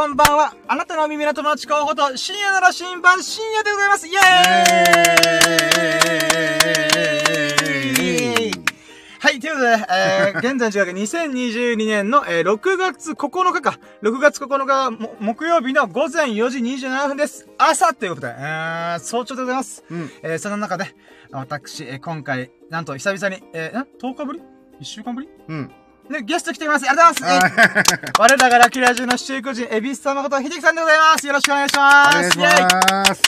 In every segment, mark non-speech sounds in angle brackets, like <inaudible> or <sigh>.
こんばんは。あなたの耳の友達候補と、深夜の羅針盤、深夜でございます。イェーイはい、ということで、えー、<laughs> 現在の時刻2022年の、えー、6月9日か。6月9日も、木曜日の午前4時27分です。朝ということで、えー、早朝でございます。うん。えー、その中で、私、えー、今回、なんと久々に、えー、ん ?10 日ぶり ?1 週間ぶり？うん。ね、ゲスト来ています。ありがとうございます。えー我らがラッキーラジオの主人、エビス様こと、秀樹さんでございます。よろしくお願いします。お願いします。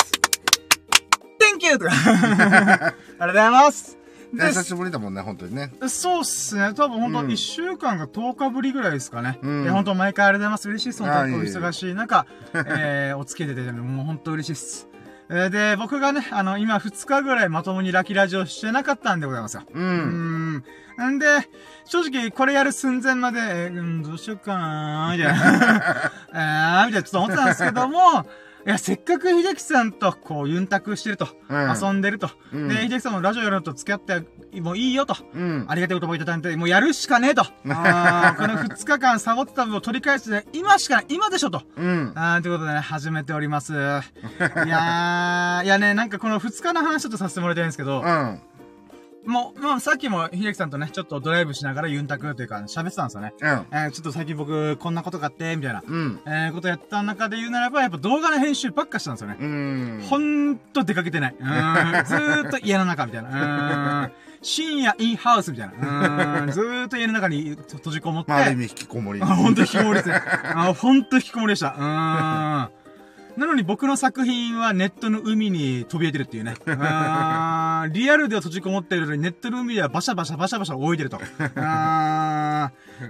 Thank you! <laughs> ありがとうございます。で久しぶりだもんね、本当にね。そうっすね。多分本当うん1週間が10日ぶりぐらいですかね。うんえ本当毎回ありがとうございます。嬉しいです。本当にお忙しい中、えー、お付き合いいただいてもう本当嬉しいです。えーで、僕がね、あの、今2日ぐらいまともにラッキーラジオしてなかったんでございますよ。う。うんん。んで、正直これやる寸前まで、えーうん、どうしようかなーみたいな。<laughs> えー、みたいなちょっと思ってたんですけども、いや、せっかく秀樹さんと、こう、ユンタクしてると。うん遊んでると。うんで、秀樹さんもラジオやるのと付き合ってもういいよと。うん。ありがたい言葉いただいて、もうやるしかねえと。あーこの2日間サボった分を取り返して、今しかない、今でしょと。うん。あーということでね、始めております。いやー、いやね、なんかこの2日の話ちょっとさせてもらいたいんですけど、うん。もう、まあさっきも秀樹さんとね、ちょっとドライブしながらユンタクというか喋ってたんですよね。うん。えー、ちょっと最近僕、こんなことがあって、みたいな、うん。えー、ことやった中で言うならば、やっぱ動画の編集ばっかしたんですよね。うん。ほんと出かけてない。うーん。<laughs> ずーっと家の中みたいな。うーん。深夜インハウスみたいな。うーん。ずーっと家の中に閉じこもって。まあ、ある意味引きこもり。あ、ほんと引きこもりですね。あ、ほんと引きこもりでした。うーん。なのに僕の作品はネットの海に飛び出てるっていうね。<laughs> うーん。リアルでは閉じこもってるのにネットの海ではバシャバシャバシャバシャ泳いでると。っ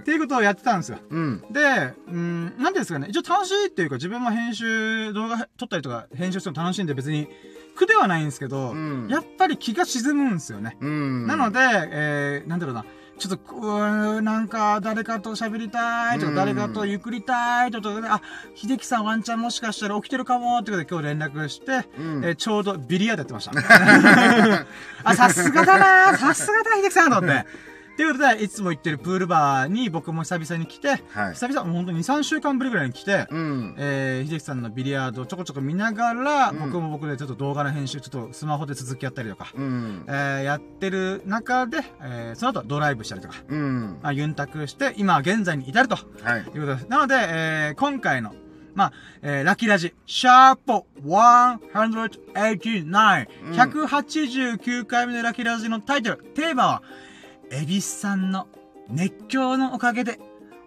ていうことをやってたんですよ。うん。で、うん、なんですかね、一応楽しいっていうか、自分も編集、動画撮ったりとか、編集するの楽しいんで別に苦ではないんですけど、うんやっぱり気が沈むんですよね。うん。なので、えー、なんだろうな、ちょっと、うーんなんか、誰かと喋りたいとか、うん誰かとゆっくりたいとか、あ、秀樹さんワンチャンもしかしたら起きてるかもってことで今日連絡して、うんえーちょうどビリヤードやってました。<laughs> あ、さすがだなさすがだ、秀樹さんと思って。っていうことで、いつも行ってるプールバーに僕も久々に来て、はい。久々、もう本当に2、3週間ぶりぐらいに来て、うん。えー、秀樹さんのビリヤードをちょこちょこ見ながら、うん僕も僕でちょっと動画の編集、ちょっとスマホで続きやったりとか、うん。えー、やってる中で、えー、その後ドライブしたりとか、うん。まあ、ユンタクして、今現在に至るとはい。いうことです。なので、えー、今回の、まあ、えー、ラッキーラジ、シャープ189、うん189回目のラッキーラジのタイトル、テーマは、エビスさんの熱狂のおかげで、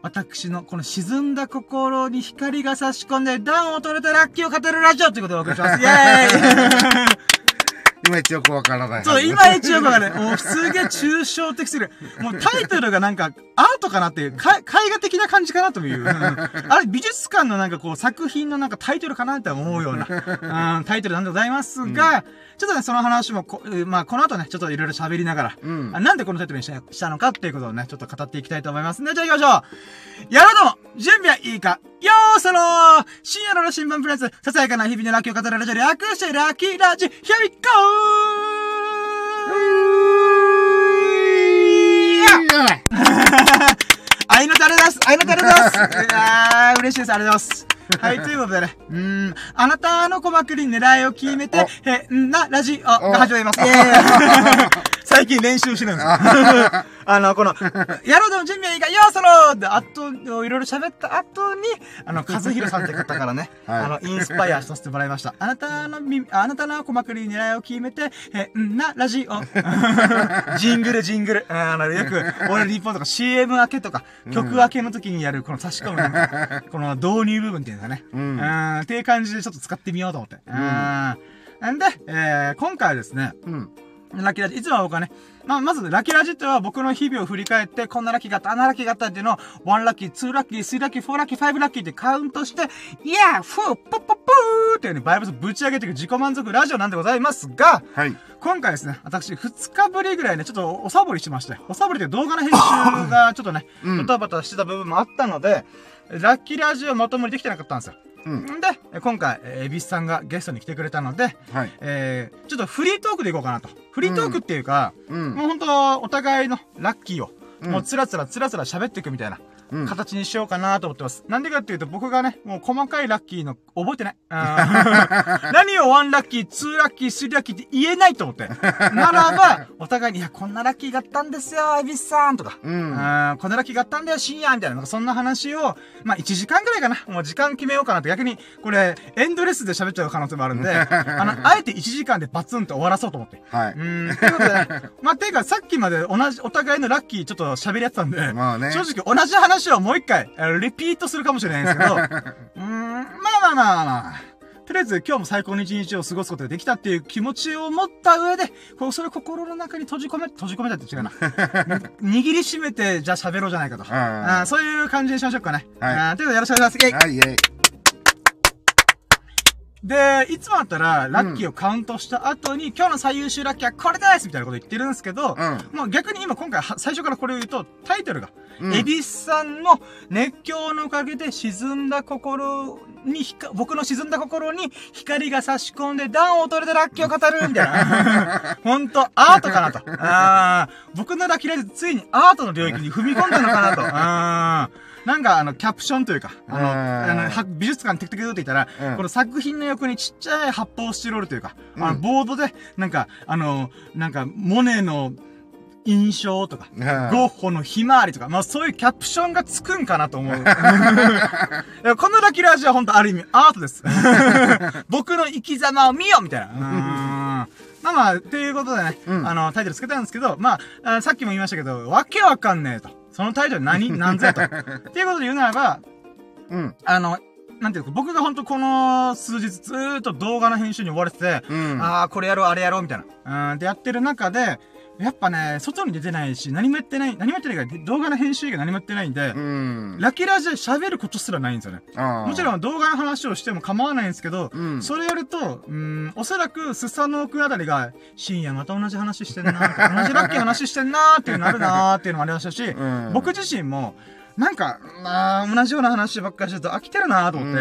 私のこの沈んだ心に光が差し込んで暖を取れたラッキーを語るラジオということでお送りします。イェーイいまいちよくわからない。そう、今一応がね、もうすげえ抽象的すぎる。もうタイトルがなんかアートかなっていう、か絵画的な感じかなという。うんあれ、美術館のなんかこう作品のなんかタイトルかなって思うような、うん、タイトルなんでございますが、ちょっとね、その話もこ、えーまあ、この後ね、ちょっといろいろ喋りながら、うんあ。なんでこのタイトルにしたのかっていうことをね、ちょっと語っていきたいと思いますんで、じゃあ行きましょうやろうども準備はいいかよーそろー深夜の新聞プレス、ささやかな日々のラッキーを語るラジオ略してラッキーラジ、Here we go! 愛のタレです愛のタレですいやー、嬉しいです。ありがとうございます。<laughs> はい、ということでね、うーん、あなたの鼓膜に狙いを決めて、へんなラジオが始まります。<laughs> 最近練習してるんですよ。<laughs> あの、この、やろうでも準備はいいか、よーそろーで、あと、いろいろ喋った後に、あの、和弘さんって方からね、はいあの、インスパイアさせてもらいました。あなたの耳、あなたの鼓膜に狙いを決めて、へんなラジオ。ジングル、ジングル。あの、よく、俺リポートとか CM 明けとか、曲明けの時にやる、この差し込むこの導入部分っていうのがね、うんん、っていう感じでちょっと使ってみようと思って。うん。んで、えー、今回はですね、うん。ラッキーラジ、いつもは僕はね、まあ、まず、ラッキーラジっては僕の日々を振り返って、こんなラッキーがあった、あんなラッキーがあったっていうのを、1ラッキー、2ラッキー、3ラッキー、4ラッキー、5ラッキーってカウントして、いやー、フー、ポッポッポーっていうね、バイブスぶち上げていく自己満足ラジオなんでございますが、はい。今回ですね、私、2日ぶりぐらいね、ちょっとおサボりしまして、おサボりという動画の編集がちょっとね、うんドタバタしてた部分もあったので、ラッキーラジオまともにできてなかったんですよ。うん。んで、え今回、えーエビスさんがゲストに来てくれたので、はい。えー、ちょっとフリートークでいこうかなと。フリートークっていうか、うん。もう本当お互いのラッキーを、うんもうつらつらつらつら喋っていくみたいな、うん形にしようかなと思ってます。なんでかっていうと、僕がね、もう細かいラッキーの、覚えてない。うん <laughs> 何を1ラッキー、2ラッキー、3ラッキーって言えないと思って。ならば、お互いに、いや、こんなラッキーがあったんですよ、エビスさんとか。うん。うん、こんなラッキーがあったんだよ、深夜みたいな、そんな話を、まあ、1時間ぐらいかな。もう時間決めようかなと。逆に、これ、エンドレスで喋っちゃう可能性もあるんで、<laughs> あの、あえて1時間でバツンと終わらそうと思って。はい。うーん、ということでね、まあ、ていうか、さっきまで同じ、お互いのラッキーちょっと喋り合ってたんで、まあね正直同じ話をもう一回、リピートするかもしれないんですけど、<laughs> うーん、まあまあまあまあ、とりあえず今日も最高の一日を過ごすことができたっていう気持ちを持った上で、こう、それを心の中に閉じ込め、閉じ込めたって違うな。<laughs> 握りしめて、じゃあ喋ろうじゃないかと。んあーそういう感じにしましょうかね。はいということでよろしくお願いします。はい、イェイ。で、いつもだったら、ラッキーをカウントした後に、今日の最優秀ラッキーはこれですみたいなこと言ってるんですけど、うんもう逆に今今回は最初からこれを言うと、タイトルが、うんエビスさんの熱狂のおかげで沈んだ心にひか、僕の沈んだ心に光が差し込んで暖を取れてラッキーを語るみたいな。ほんと、アートかなと。あー僕のラッキーライズついにアートの領域に踏み込んだのかなと。あーなんかあの、キャプションというか、あの、うんあのは美術館テクテクって言ったら、うんこの作品の横にちっちゃい発泡スチロールというか、あの、うんボードで、なんか、あの、なんか、モネの印象とか、うんゴッホのひまわりとか、まあそういうキャプションがつくんかなと思う。<laughs> このラキラジは本当ある意味アートです。<laughs> 僕の生き様を見よみたいな。まあまあ、っていうことでね、うんあの、タイトルつけたんですけど、まあ、あさっきも言いましたけど、わけわかんねえと。そのタイトル何？なんぜ？と。<laughs> っていうことで言うならば、うん。あの、なんていうか、僕が本当この数日ずーっと動画の編集に追われてて、うん。ああ、これやろう、あれやろう、みたいな。うん、でやってる中で、やっぱね、外に出てないし、何もやってない、何もやってないから、動画の編集以外何もやってないんで、うん。ラッキーラジで喋ることすらないんですよね。もちろん動画の話をしても構わないんですけど、うんそれやると、うん、おそらく、スサノオあたりが、深夜また同じ話してんなー同じラッキーの話してんなーっていうのあるなーっていうのもありましたし、うん僕自身も、なんか、まあ、同じような話ばっかりしてると飽きてるなーと思って、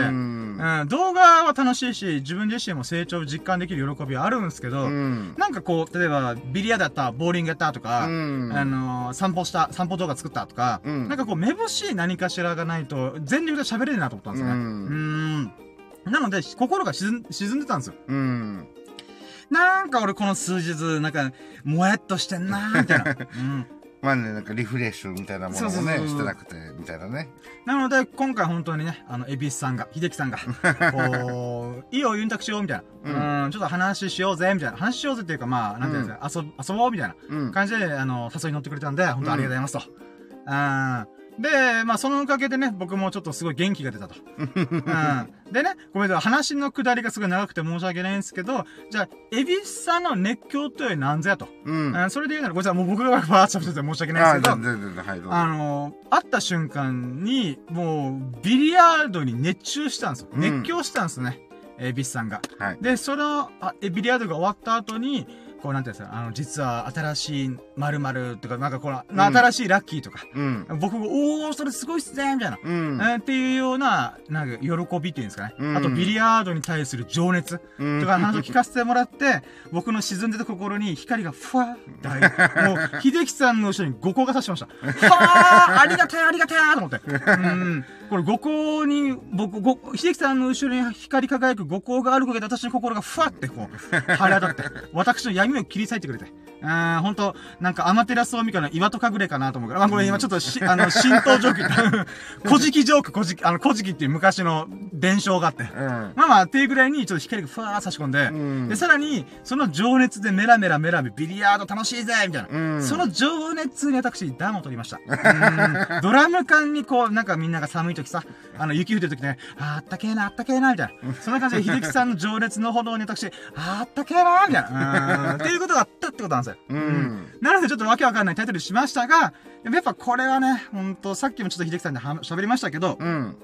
うんうん、動画は楽しいし、自分自身も成長を実感できる喜びはあるんですけど、うん。なんかこう、例えば、ビリヤードやった、ボーリングやったとか、うんあのー散歩した、散歩動画作ったとか、うんなんかこう、めぼしい何かしらがないと、全力で喋れるなと思ったんですよね。ううんん。なので、心が沈ん沈んでたんですよ。うん。なんか俺この数日、なんか、もやっとしてんなーみたいな。<laughs> うん。まあね、なんかリフレッシュみたいなものもね、そうそうそうしてなくて、みたいなね。なので、今回本当にね、あの、エビスさんが、秀樹さんが、<laughs> こう、いいよ、ユンタクしよう、みたいな。うん、ちょっと話しようぜ、みたいな。話しようぜっていうか、まあ、なんていうんですか、遊、遊ぼう、みたいなうん。感じで、あの、誘いに乗ってくれたんで、本当ありがとうございますと。うん。で、まあ、そのおかげでね、僕もちょっとすごい元気が出たと。うん。でね、ごめんなさい、話の下りがすごい長くて申し訳ないんですけど、じゃあ、エビスさんの熱狂というのは何ぞやと。うん。うん、それで言うなら、ごめんなさい、もう僕がバーッと喋ってて申し訳ないああ、ですけど、全然、全然、はい、ど。あの会った瞬間に、もう、ビリヤードに熱中したんですよ。うん熱狂したんですね。えービスさんが。はい。で、その、あえビリヤードが終わった後に、こう、なんていうんですか、あの、実は新しい〇〇とか、なんかこの、ん新しいラッキーとか、うん。僕が、おー、それすごいっすねみたいな。うん。えーっていうような、なんか、喜びっていうんですかね。うんあと、ビリヤードに対する情熱うんとかの話を聞かせてもらって、僕の沈んでた心に光がふわーって。<laughs> もう、秀樹さんの後ろに五光が差しました。<laughs> はーありがたいありがたいと思って。<laughs> うん。これ五光に、僕、ご秀樹さんの後ろに光り輝く五光があるおかげで私の心がふわってこう、腹立って、私の闇を切り裂いてくれて。うん、ほんと、なんか、アマテラスオミカの岩戸隠れかなと思うから、まあ、これ今ちょっとし、あの、浸透 <laughs> ジョーク、古事記ジョーク、古事記、あの、古事記っていう昔の伝承があって。うん。まあまあ、っていうぐらいに、ちょっと光がふわー差し込んで、うんで、さらに、その情熱でメラメラメラメ、ビリヤード楽しいぜみたいな。うんその情熱に私、暖を取りました。<laughs> うんドラム缶にこう、なんかみんなが寒い時さ、あの、雪降ってる時ね、あーあったけえな、あったけえな、みたいな。そんな感じで、秀樹さんの情熱のほどに私、あったけえな、みたいな。うんっていうことがあったってことなんですよ。うん。なのでちょっとわけわかんないタイトルにしましたが、やっぱこれはね、ほんと、さっきもちょっと秀樹さんでは喋りましたけど、うん。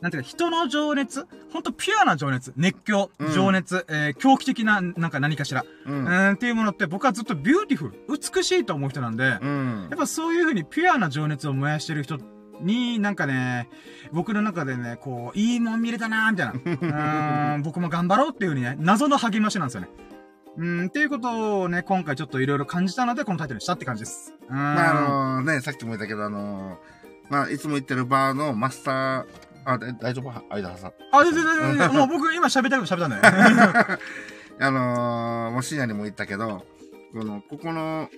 なんていうか、人の情熱、ほんとピュアな情熱、熱狂、うん情熱、えー狂気的な、なんか何かしら、う。うんん、っていうものって僕はずっとビューティフル、美しいと思う人なんで、やうんっ。ぱそういう風にピュアな情熱を燃やしてる人に、なんかね、僕の中でね、こう、いいもん見れたなーみたいな。<laughs> うん、僕も頑張ろうっていう風にね、謎の励ましなんですよね。うん、っていうことをね、今回ちょっといろいろ感じたので、このタイトルにしたって感じです。うん。まあ、あのね、さっきも言ったけど、あのまあ、いつも行ってるバーのマスター、あ、で大丈夫？間挟ん。あ、全然全然、もう僕今喋りたいこと喋ったんだよ。<laughs> あのー、もう深夜にも言ったけど、この、ここの、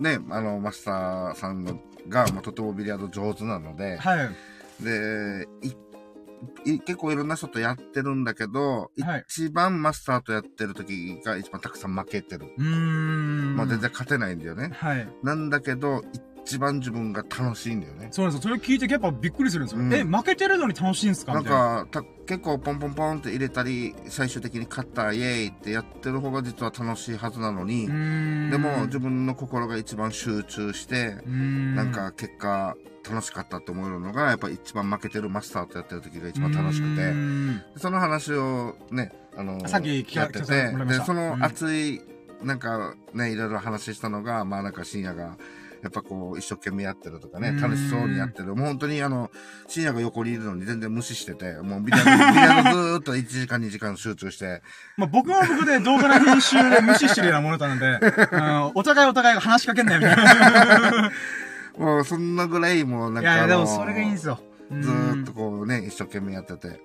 ね、あの、マスターさんのが、まあ、とてもビリヤード上手なので、はい。で、いい結構いろんな人とやってるんだけど、はい一番マスターとやってる時が一番たくさん負けてる。うーん。まあ全然勝てないんだよね。はい。なんだけど、一番自分が楽しいんだよね。そうなんですよ。それ聞いてやっぱびっくりするんですよ。うんえ、負けてるのに楽しいんですか？なん。か、た結構ポンポンポンって入れたり、最終的に勝った、イエーイってやってる方が実は楽しいはずなのに。でも自分の心が一番集中して、ん。なんか結果楽しかったって思えるのが、やっぱ一番負けてるマスターとやってる時が一番楽しくて、んその話をね、あの、さっき聞っててで、そのうん熱い、なんかね、いろいろ話したのが、まあなんか深夜が、やっぱこう、一生懸命やってるとかねう、ん楽しそうにやってる。もう本当にあの、深夜が横にいるのに全然無視してて、もうビリヤード、ビリヤードずーっと1時間2時間集中して、まあ僕も僕で動画の編集で無視してるようなものなので、<laughs> うんお互いお互いが話しかけんなよみたいな。<laughs> もうそんなぐらいもうなんかいやでもそれがいいんですよ。ずーっとこうね、一生懸命やってて。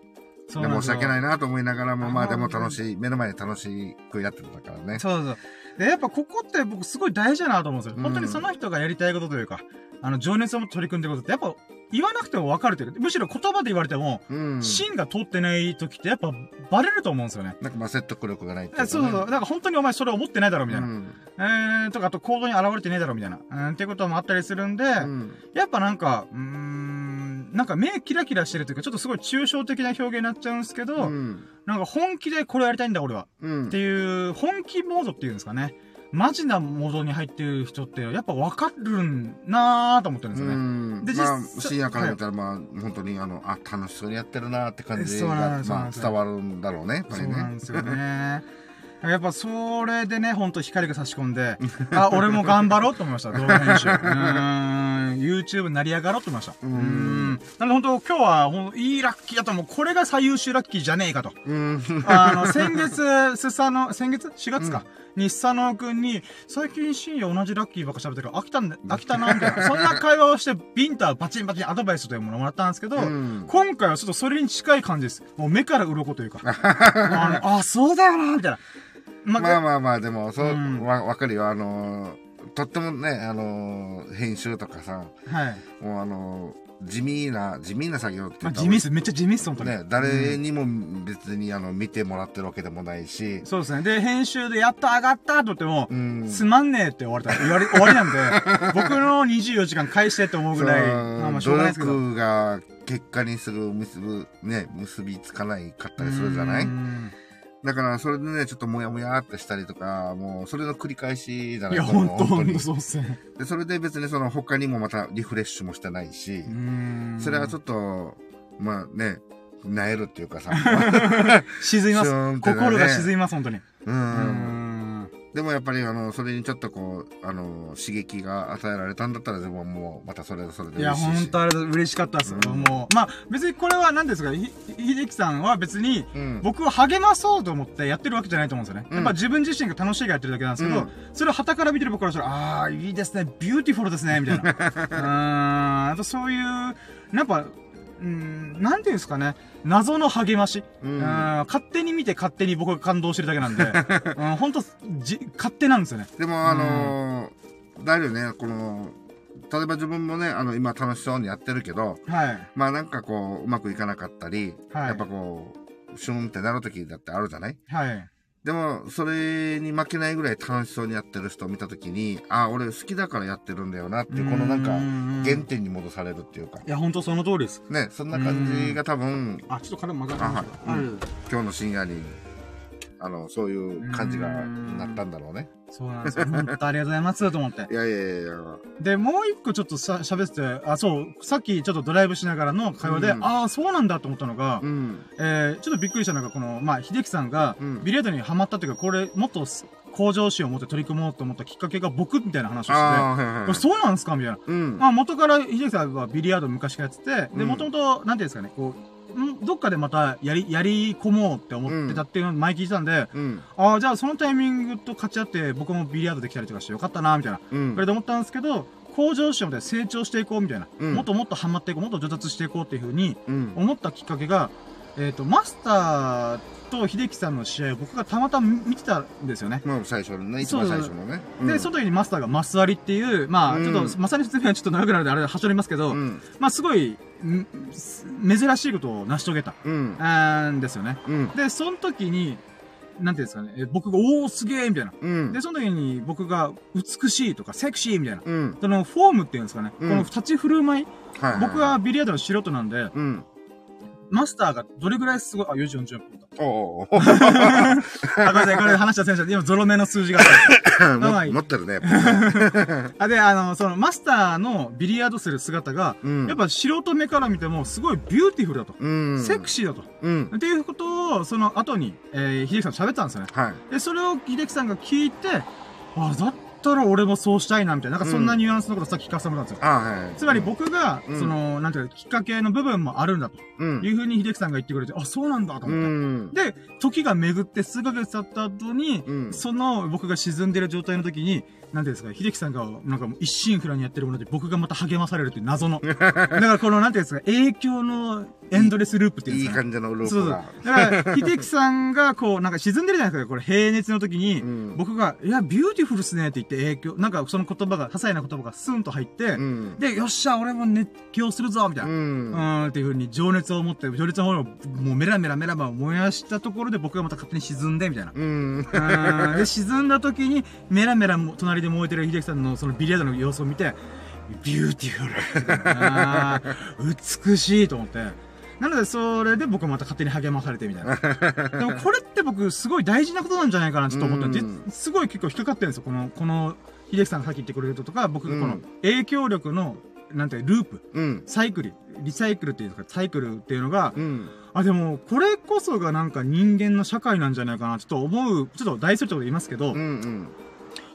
で申し訳ないなと思いながらも、まあでも楽しい、目の前で楽しくやってたからね。そうそう。で、やっぱここって僕すごい大事だなと思うんですよ。うん本当にその人がやりたいことというか、あの、情熱を持って取り組んでることって、やっぱ言わなくても分かるというか、むしろ言葉で言われても、うん。芯が通ってない時ってやっぱバレると思うんですよね。なんかまあ説得力がないっていうかねえそうそうそう。だから本当にお前それ思ってないだろみたいな。うんえーとか、あと行動に現れてねえだろみたいな。うん、っていうこともあったりするんで、うん。やっぱなんか、うーん、なんか目キラキラしてるというか、ちょっとすごい抽象的な表現になっちゃうんですけど、うん。なんか本気でこれやりたいんだ俺は。うんっていう、本気モードっていうんですかね。マジなモードに入ってる人って、やっぱ分かるんなーと思ってるんですよね。うんでまあ、実際深夜から見たら、まあ、本当に、あの、あ、楽しそうにやってるなって感じがまあ、伝わるんだろうね、やっぱそうりね。なんですよね。やっぱそれでね、ほんと光が差し込んで、あ、俺も頑張ろうと思いました、動画編集。<laughs> うーん、YouTube 成り上がろうと思いました。うーん。なので本当今日は、ほんといいラッキーだと思う。これが最優秀ラッキーじゃねえかと。うん。あの、<laughs> 先月、スサノ、先月 ?4 月か。に、スサノくんに、最近深夜同じラッキーばっか喋ってるから飽きたんだ、飽きたな、みたいな。そんな会話をして、ビンタバチンバチンアドバイスというものをもらったんですけど、うん今回はちょっとそれに近い感じです。もう目から鱗というか。<laughs> あのあ、そうだよな、みたいな。ままあまあまあ、でも、そう、うんわ、わかるよ。あのー、とってもね、あのー、編集とかさ、はい。もうあのー、地味な、地味な作業ってまあ、言った地味っす。めっちゃ地味っす、本当に。ね、誰にも別にあの、見てもらってるわけでもないし、そうですね。で、編集でやった、上がったと言っても、うん。つまんねえって終わりた、終わり、終わりなんで、<laughs> 僕の24時間返してって思うぐらい、あまあしょうがないですけど。努力が結果にすぐ結ぶ、ね、結びつかないかったりするじゃない？うんだから、それでね、ちょっともやもやってしたりとか、もう、それの繰り返しじゃないいや、このほんと、ほんにとそうっすね。で、それで別にその他にもまたリフレッシュもしてないし、それはちょっっと、まあね、なえるっていうかさ、と、<laughs> 沈みます <laughs> 心が沈みます、本当に。う。うんん。でもやっぱりあの、それにちょっとこう、あの、刺激が与えられたんだったら、でももう、またそれはそれでいや、嬉しいし。ほんとあれ嬉しかったっす。うんもう、まあ、別にこれは何ですか、ひ、秀樹さんは別に、うん。僕を励まそうと思ってやってるわけじゃないと思うんですよね。うんやっぱ自分自身が楽しいからやってるだけなんですけど、うんそれを傍から見てる僕からしたら、ああー、いいですね、ビューティフルですね、みたいな。<laughs> うーん、あとそういう、なんか、うん、なんていうんですかね、謎の励まし。ううんん、勝手に見て勝手に僕が感動してるだけなんで、<laughs> うん、ほんと、じ、勝手なんですよね。でも、あのー、だよね、この、例えば自分もね、あの、今楽しそうにやってるけど、はい。まあなんかこう、うまくいかなかったり、はいやっぱこう、シュンってなる時だってあるじゃない？はい。でも、それに負けないぐらい楽しそうにやってる人を見た時に、あ、俺好きだからやってるんだよなっていう、このなんか、原原点に戻されるっていうか、いや、ほんとその通りです。ね、そんな感じが多分、あ、ちょっと体曲があはい。ってますうん。今日の深夜に、あの、そういう感じがなったんだろうね。そうなんですよ。ほんとありがとうございます、と思って。いやいやいやいや、で、もう一個ちょっとさ、喋ってて、あ、そう、さっきちょっとドライブしながらの会話で、うんああ、そうなんだと思ったのが、うん。えー、ちょっとびっくりしたのが、この、まあ、秀樹さんがうん、ビリヤードにハマったというか、これ、もっと向上心を持って取り組もうと思ったきっかけが僕みたいな話をしてて、ああ、はいはいはい。これそうなんですか？みたいな。うん。まあ、元から秀樹さんはビリヤード昔からやってて、で、うんもともと、なんていうんですかね、こう、んどっかでまたやり、やり込もうって思ってたっていうのを前聞いてたんで、うん。ああ、じゃあそのタイミングと勝ち合って僕もビリヤードできたりとかしてよかったな、みたいな。うんこれで思ったんですけど、向上しようみたいな、成長していこうみたいな、うんもっともっとハマっていこう、もっと上達していこうっていうふうにうん。思ったきっかけが、えっ、と、マスターと秀樹さんの試合を僕がたまたま見てたんですよね。まあ、最初のね、一番最初のね。で、うんその時にマスターがマス割りっていう、まあ、うんちょっと、マサリ説明はちょっと長くなるので、あれ、はしょりますけど、うん。まあ、すごい、ん珍しいことを成し遂げた、うん。ですよね。うん。で、その時に、なんていうんですかね、え僕が、おー、すげーみたいな。うん。で、その時に僕が、美しいとか、セクシーみたいな。うん。その、フォームっていうんですかね。うんこの立ち振る舞い。はいはい。僕は、ビリヤードの素人なんで、うん。マスターがどれぐらいすごい、あ、4時40分だ。おうおうあ、ごめんなさい、これ話した選手今ゾロ目の数字が <laughs> あ持ってるね。<laughs> あ、で、あの、その、マスターのビリヤードする姿が、うんやっぱ素人目から見ても、すごいビューティフルだと。うん。セクシーだと。うん。っていうことを、その後に、えー、秀樹さんと喋ったんですよね。はい。で、それを秀樹さんが聞いて、あ、だったら俺もそうしたいな、みたいな。なんかそんなニュアンスのことさっき聞かせてもらったんですよ。あはい。つまり僕が、うんその、なんていうか、きっかけの部分もあるんだとうん。いうふうに秀樹さんが言ってくれて、あ、そうなんだとう思って。ん。で、時が巡って数ヶ月経った後に、うんその僕が沈んでる状態の時に、なんていうんですか、秀樹さんがなんかもう一心不乱にやってるもので僕がまた励まされるっていう謎の。<laughs> だからこのなんていうんですか、影響のエンドレスループっていうんいいですか、ね。感じのルーそうそう。だから、秀樹さんがこう、なんか沈んでるじゃないですか、これ平熱の時に、うん僕が、いや、ビューティフルっすねって言って影響、なんかその言葉が、些細な言葉がスンと入って、うん。で、よっしゃ、俺も熱狂するぞみたいうな。ん。うーんっていう風に情熱を持って、情熱の方をもうメラメラメラメラ燃やしたところで僕がまた勝手に沈んで、みたいな。うん。うーんで、沈んだ時に、メラメラも隣で燃えてる秀樹さんのそのビリヤードの様子を見て、ビューティフル <laughs> あー美しいと思って。なので、それで僕はまた勝手に励まされてみたいな。<laughs> でもこれって僕、すごい大事なことなんじゃないかなちょっと思って、うんですごい結構引っかかってるんですよ。この、この、秀樹さんがさっき言ってくれることとか、僕がこのうん影響力の、なんていう、ループ、うん。サイクル、リサイクルっていうか、サイクルっていうのが、うん。あ、でも、これこそがなんか人間の社会なんじゃないかな、ちょっと思う、ちょっと大それたこと言いますけど、うん。うん。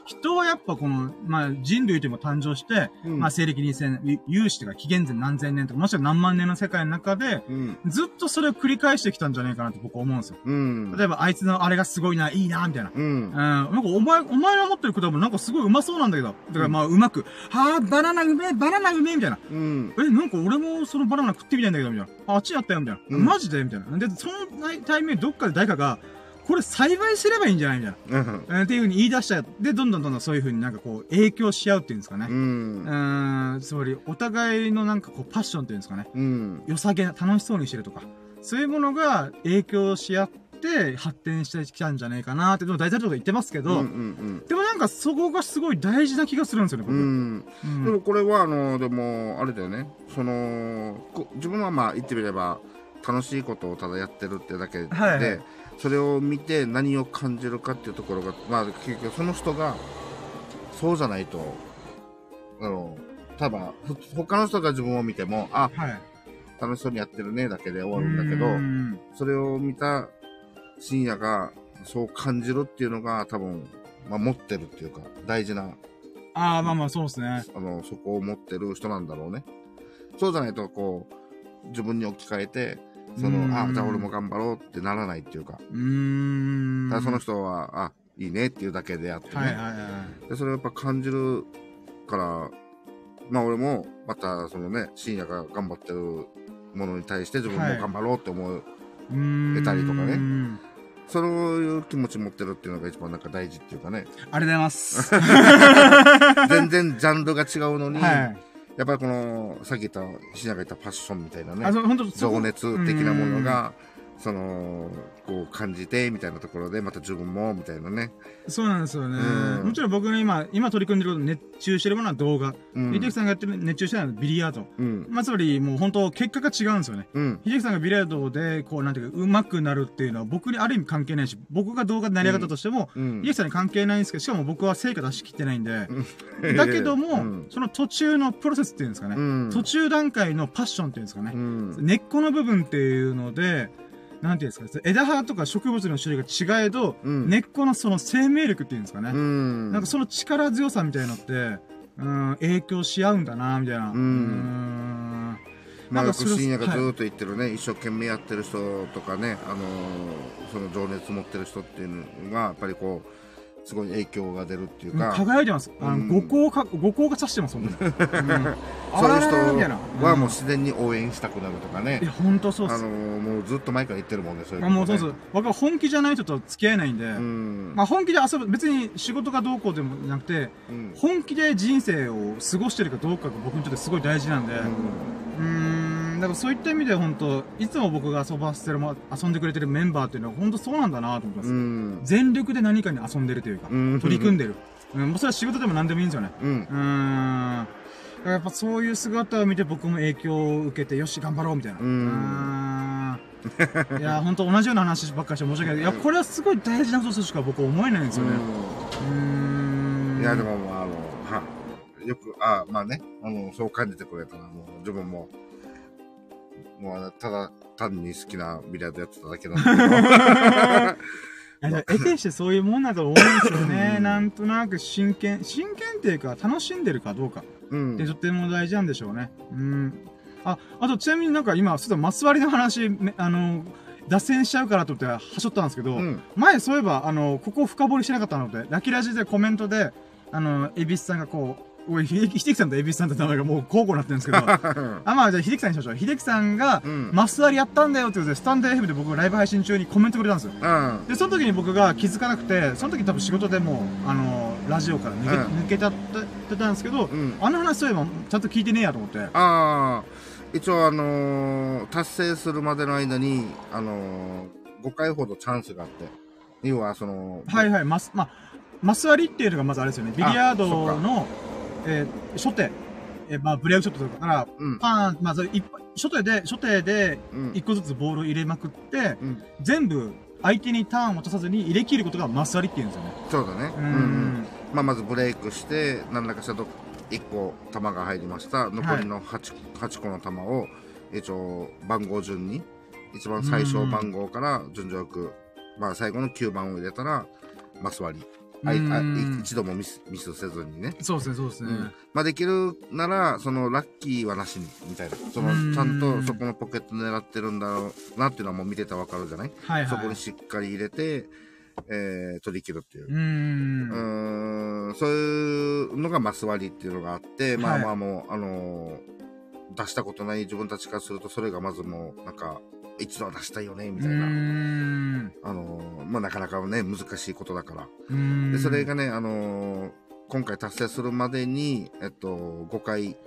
人はやっぱこの、まあ人類というのが誕生して、うんまあ西暦2000年、有史とか紀元前何千年とか、もしくは何万年の世界の中で、うん。ずっとそれを繰り返してきたんじゃないかなって僕は思うんですよ。うん。例えば、あいつのあれがすごいな、いいな、みたいな。うんう。ん。なんかお前、お前の持ってる果物なんかすごいうまそうなんだけど。だからまあうまく、はあ、バナナうめえ、バナナうめえ、みたいな。うん。え、なんか俺もそのバナナ食ってみたいんだけど、みたいな。あ、あっちやったよ、みたいな。うんマジでみたいな。で、そのタイミングでどっかで誰かが、これ栽培すればいいんじゃないみたいな。うん。えーっていう風に言い出した。で、どんどんどんどんそういう風になんかこう、影響し合うっていうんですかね。う。つまり、お互いのなんかこう、パッションっていうんですかね。うん。良さげな、楽しそうにしてるとか。そういうものが影響し合って発展してきたんじゃないかなって、でも大体のこと言ってますけど、うん。うん。でもなんかそこがすごい大事な気がするんですよね、僕。うん。うんでもこれはあのでもあれだよねそのこ自分はまあ言ってみれば楽しいことをただやってるってだけで、はいはいそれを見て何を感じるかっていうところがまあ結局その人がそうじゃないとあのただふ他の人が自分を見てもあはい。楽しそうにやってるねだけで終わるんだけどうんそれを見た深夜がそう感じるっていうのが多分、まあ、持ってるっていうか大事なああ、まあまあ、そうですね。あの、そこを持ってる人なんだろうね。そうじゃないと、こう、自分に置き換えて、そうんの、あ、じゃあ俺も頑張ろうってならないっていうか、うーん。ただその人は、あ、いいねっていうだけであってね。はいはいはい。でそれをやっぱ感じるから、まあ俺も、またそのね、深夜が頑張ってるものに対して自分もはい頑張ろうって思う、うーん。得たりとかねうんそういう気持ち持ってるっていうのが一番なんか大事っていうかね。ありがとうございます。<laughs> 全然ジャンルが違うのに、はい。やっぱりこの、さっき言った、深夜が言ったパッションみたいなね。情熱的なものが、その、こう感じて、みたいなところで、また自分も、みたいなね。そうなんですよねう。んもちろん僕の今、今取り組んでること、熱中してるものは動画。うん。秀樹さんがやってる熱中してるのはビリヤード。うん。まあ、つまりもう本当結果が違うんですよね。うん。秀樹さんがビリヤードで、こう、なんていうか、上手くなるっていうのは僕にある意味関係ないし、僕が動画で成り上がったとしても、うん秀樹さんに関係ないんですけど、しかも僕は成果出しきってないんで、う <laughs> んだけども、<laughs> うんその途中のプロセスっていうんですかね、うん途中段階のパッションっていうんですかね、うん。根っこの部分っていうので、なんていうんですか、枝葉とか植物の種類が違えど、うん根っこのその生命力っていうんですかね、うん。なんかその力強さみたいのって、うん、影響し合うんだな、みたいな。うんなんか深夜がずっと言ってるね、一生懸命やってる人とかね、あのーその情熱持ってる人っていうのが、やっぱりこう、すごい影響が出るっていうか、輝いてます。あの、うん。五光か、五光が差してます、本当に。うん。そういう人はもう自然に応援したくなるとかね。いや、、本当そうっす。あのもうずっと前から言ってるもんね、そういうね。もうそうそう。僕は本気じゃない人と付き合えないんで、うん。まあ本気で遊ぶ、別に仕事がどうこうでもなくて、うん。本気で人生を過ごしてるかどうかが僕にとってすごい大事なんで、うーん、だからそういった意味で本当いつも僕が遊ばせてるも、遊んでくれてるメンバーっていうのは本当そうなんだなと思ってます。うん。全力で何かに遊んでるというか、うん取り組んでる。うん、もうそれは仕事でも何でもいいんですよね。うんう。ーん。やっぱそういう姿を見て僕も影響を受けて、よし、頑張ろうみたいな。うんーんいや、本当同じような話ばっかりして申し訳ない。いや、これはすごい大事なこととしか僕は思えないんですよね。うーん。いや、でも、まあ、あの、は、よく、あまあね、あの、そう感じてくれたら、もう、自分も、もう、ただ、単に好きなビリヤードやってただけなんだいや、<laughs> 得てしてそういうもんだと思うんですよね。うんなんとなく真剣、真剣っていうか楽しんでるかどうかけど。うん。とても大事なんでしょうね。うん。あ、あとちなみになんか今、ちょっとマス割りの話、めあの、脱線しちゃうからと思ってはしょったんですけど、うん。前そういえば、あの、ここ深掘りしてなかったので、ラキラジでコメントで、あの、エビスさんがこう、おい、ひできひできさんとエビスさんって名前がもう交互になってるんですけど、<laughs> あ、まあじゃあ、秀樹さんにしましょう。秀樹さんが、うんマス割りやったんだよってことで、スタンド FM で僕ライブ配信中にコメントくれたんですよ。うん。で、その時に僕が気づかなくて、その時多分仕事でもう、あのラジオから抜け,、うん抜けちゃってたんですけど、うん。あの話そういえばちゃんと聞いてねえやと思って。ああ、一応あのー達成するまでの間に、あのー、5回ほどチャンスがあって、要はその、はいはい、マス、まあ、マス割りっていうのがまずあれですよね。ビリヤードの、えー初手、えーまあ、ブレイクショットとかから、うん。パーン、まず、一初手で、初手で、うん。一個ずつボールを入れまくって、うん。全部、相手にターンを落とさずに入れ切ることがマス割りっていうんですよね。そうだね。ううんうん。まあ、まずブレイクして、何らかしたと1個弾が入りました。残りの 8,、8個の弾を、一応番号順に、一番最小番号から順序よく、まあ最後の9番を入れたら、マス割り。あいあ一度もミスミスせずにね。そうですね、そうですね。うんまあできるなら、そのラッキーはなしに、みたいな。そのうんちゃんとそこのポケット狙ってるんだろうなっていうのはもう見てたらわかるじゃない、はいはい。そこにしっかり入れて、えー、取り切るっていうう。ーん。うーんそういうのがマス割りっていうのがあって、まあはいまあもう、あのー出したことない自分たちからすると、それがまずもう、なんか、一度は出したいよね、みたいな。ん。あのーまあなかなかね、難しいことだから。で、それがね、あのー今回達成するまでに、えっと、5回、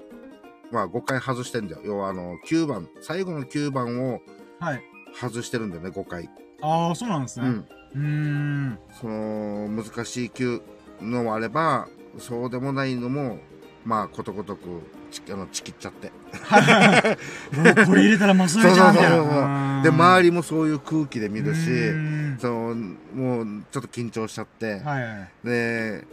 まあ5回外してんだよ。要はあの、9番、最後の9番をはい。外してるんだよね、5回。ああ、そうなんですね。うん。うーん。その、難しい球のもあれば、そうでもないのも、まあ、ことごとく、ちあの、ちきっちゃって。もうこれ入れたらマス割りじゃんみたいそう。で、周りりもそういう空気で見るし、はその、もう、ちょっと緊張しちゃって、いはい。で、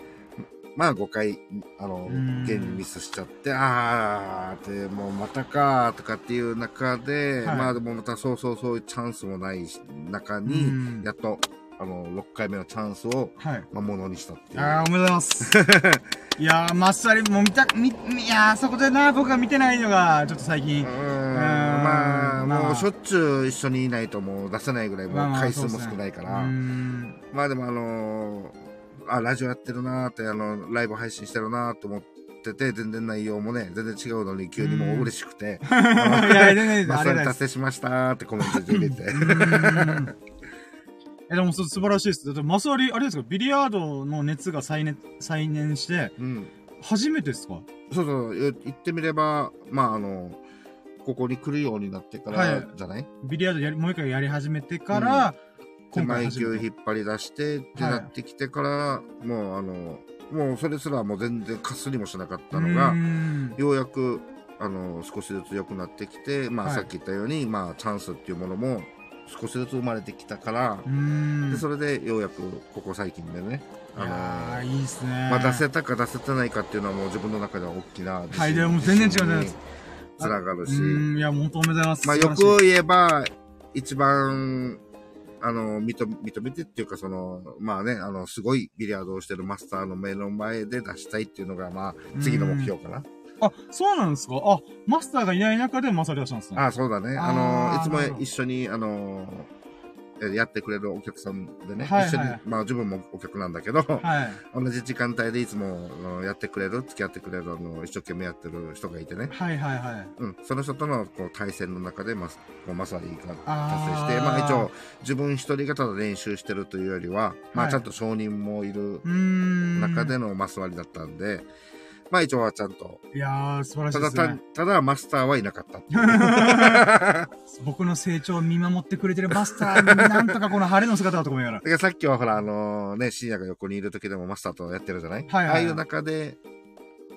まあ5回、あのうん、ゲームミスしちゃって、あーって、もうまたかーとかっていう中で、はい。まあでもまたそうそうそういうチャンスもない中うに、ん。やっと、あの、6回目のチャンスを、はい。まあ、ものにしたっていう。ああ、おめでとうございます。<laughs> いやー、マッサリもう見た、み、いやー、そこでな、僕が見てないのが、ちょっと最近う。ーんまあ、まあもうしょっちゅう一緒にいないともう出せないぐらいもうまあまあ回数も少ないから、うーんまあでもあのーあ、ラジオやってるなーって、あの、ライブ配信してるなーと思ってて、全然内容もね、全然違うのに急にもう嬉しくて、<laughs> <laughs> まあ、あそれ。達成しましたーってコメントで入れて。え、でも、そ素晴らしいです。だって、マス割り、あれですか、ビリヤードの熱が再燃、再燃して、うん。初めてですか？そうそう、よ言ってみれば、まああの、ここに来るようになってかはい。らじゃない、ビリヤードやり、もう一回やり始めてから、で、今マイ回初めて。球引っ張り出してってなってきてから、もうあの、もうそれすらもう全然かすりもしなかったのが、ん。ようやく、あの、少しずつ良くなってきて、まあはい。さっき言ったように、まあチャンスっていうものも少しずつ生まれてきたから。でそれでようやくここ最近でね、あいやー、の、いいっすね。まあ出せたか出せてないかっていうのはもう自分の中では大きなはい、でも全然違うね。つながるし、いや、本当おめでとうございます。まあよく言えば、一番、あの、認め、認めてっていうか、その、まあね、あの、すごいビリヤードをしてるマスターの目の前で出したいっていうのが、まあ、次の目標かな。あ、そうなんですか？あ、マスターがいない中でマサリ出したんですね。ああ、そうだね。ああーの、いつも一緒に、あの、えやってくれるお客さんでね、はいはい一緒に、まあ自分もお客なんだけど、はい。<laughs> 同じ時間帯でいつもやってくれる、付き合ってくれる、あの、一生懸命やってる人がいてね。はいはいはい。うん、その人とのこう対戦の中で、ま、こうマスワリが達成して、まあ一応、自分一人がただ練習してるというよりは、まはいあちゃんと証人もいる。中でのマスワリだったんで、まあ一応はちゃんと、いやー、素晴らしいただたですね。ただマスターはいなかった。<laughs> 僕の成長を見守ってくれてるマスターになんとかこの晴れの姿だと思いながらだ。からさっきはほら、あのね、深夜が横にいる時でもマスターとやってるじゃない、はいはいはいああいう中で、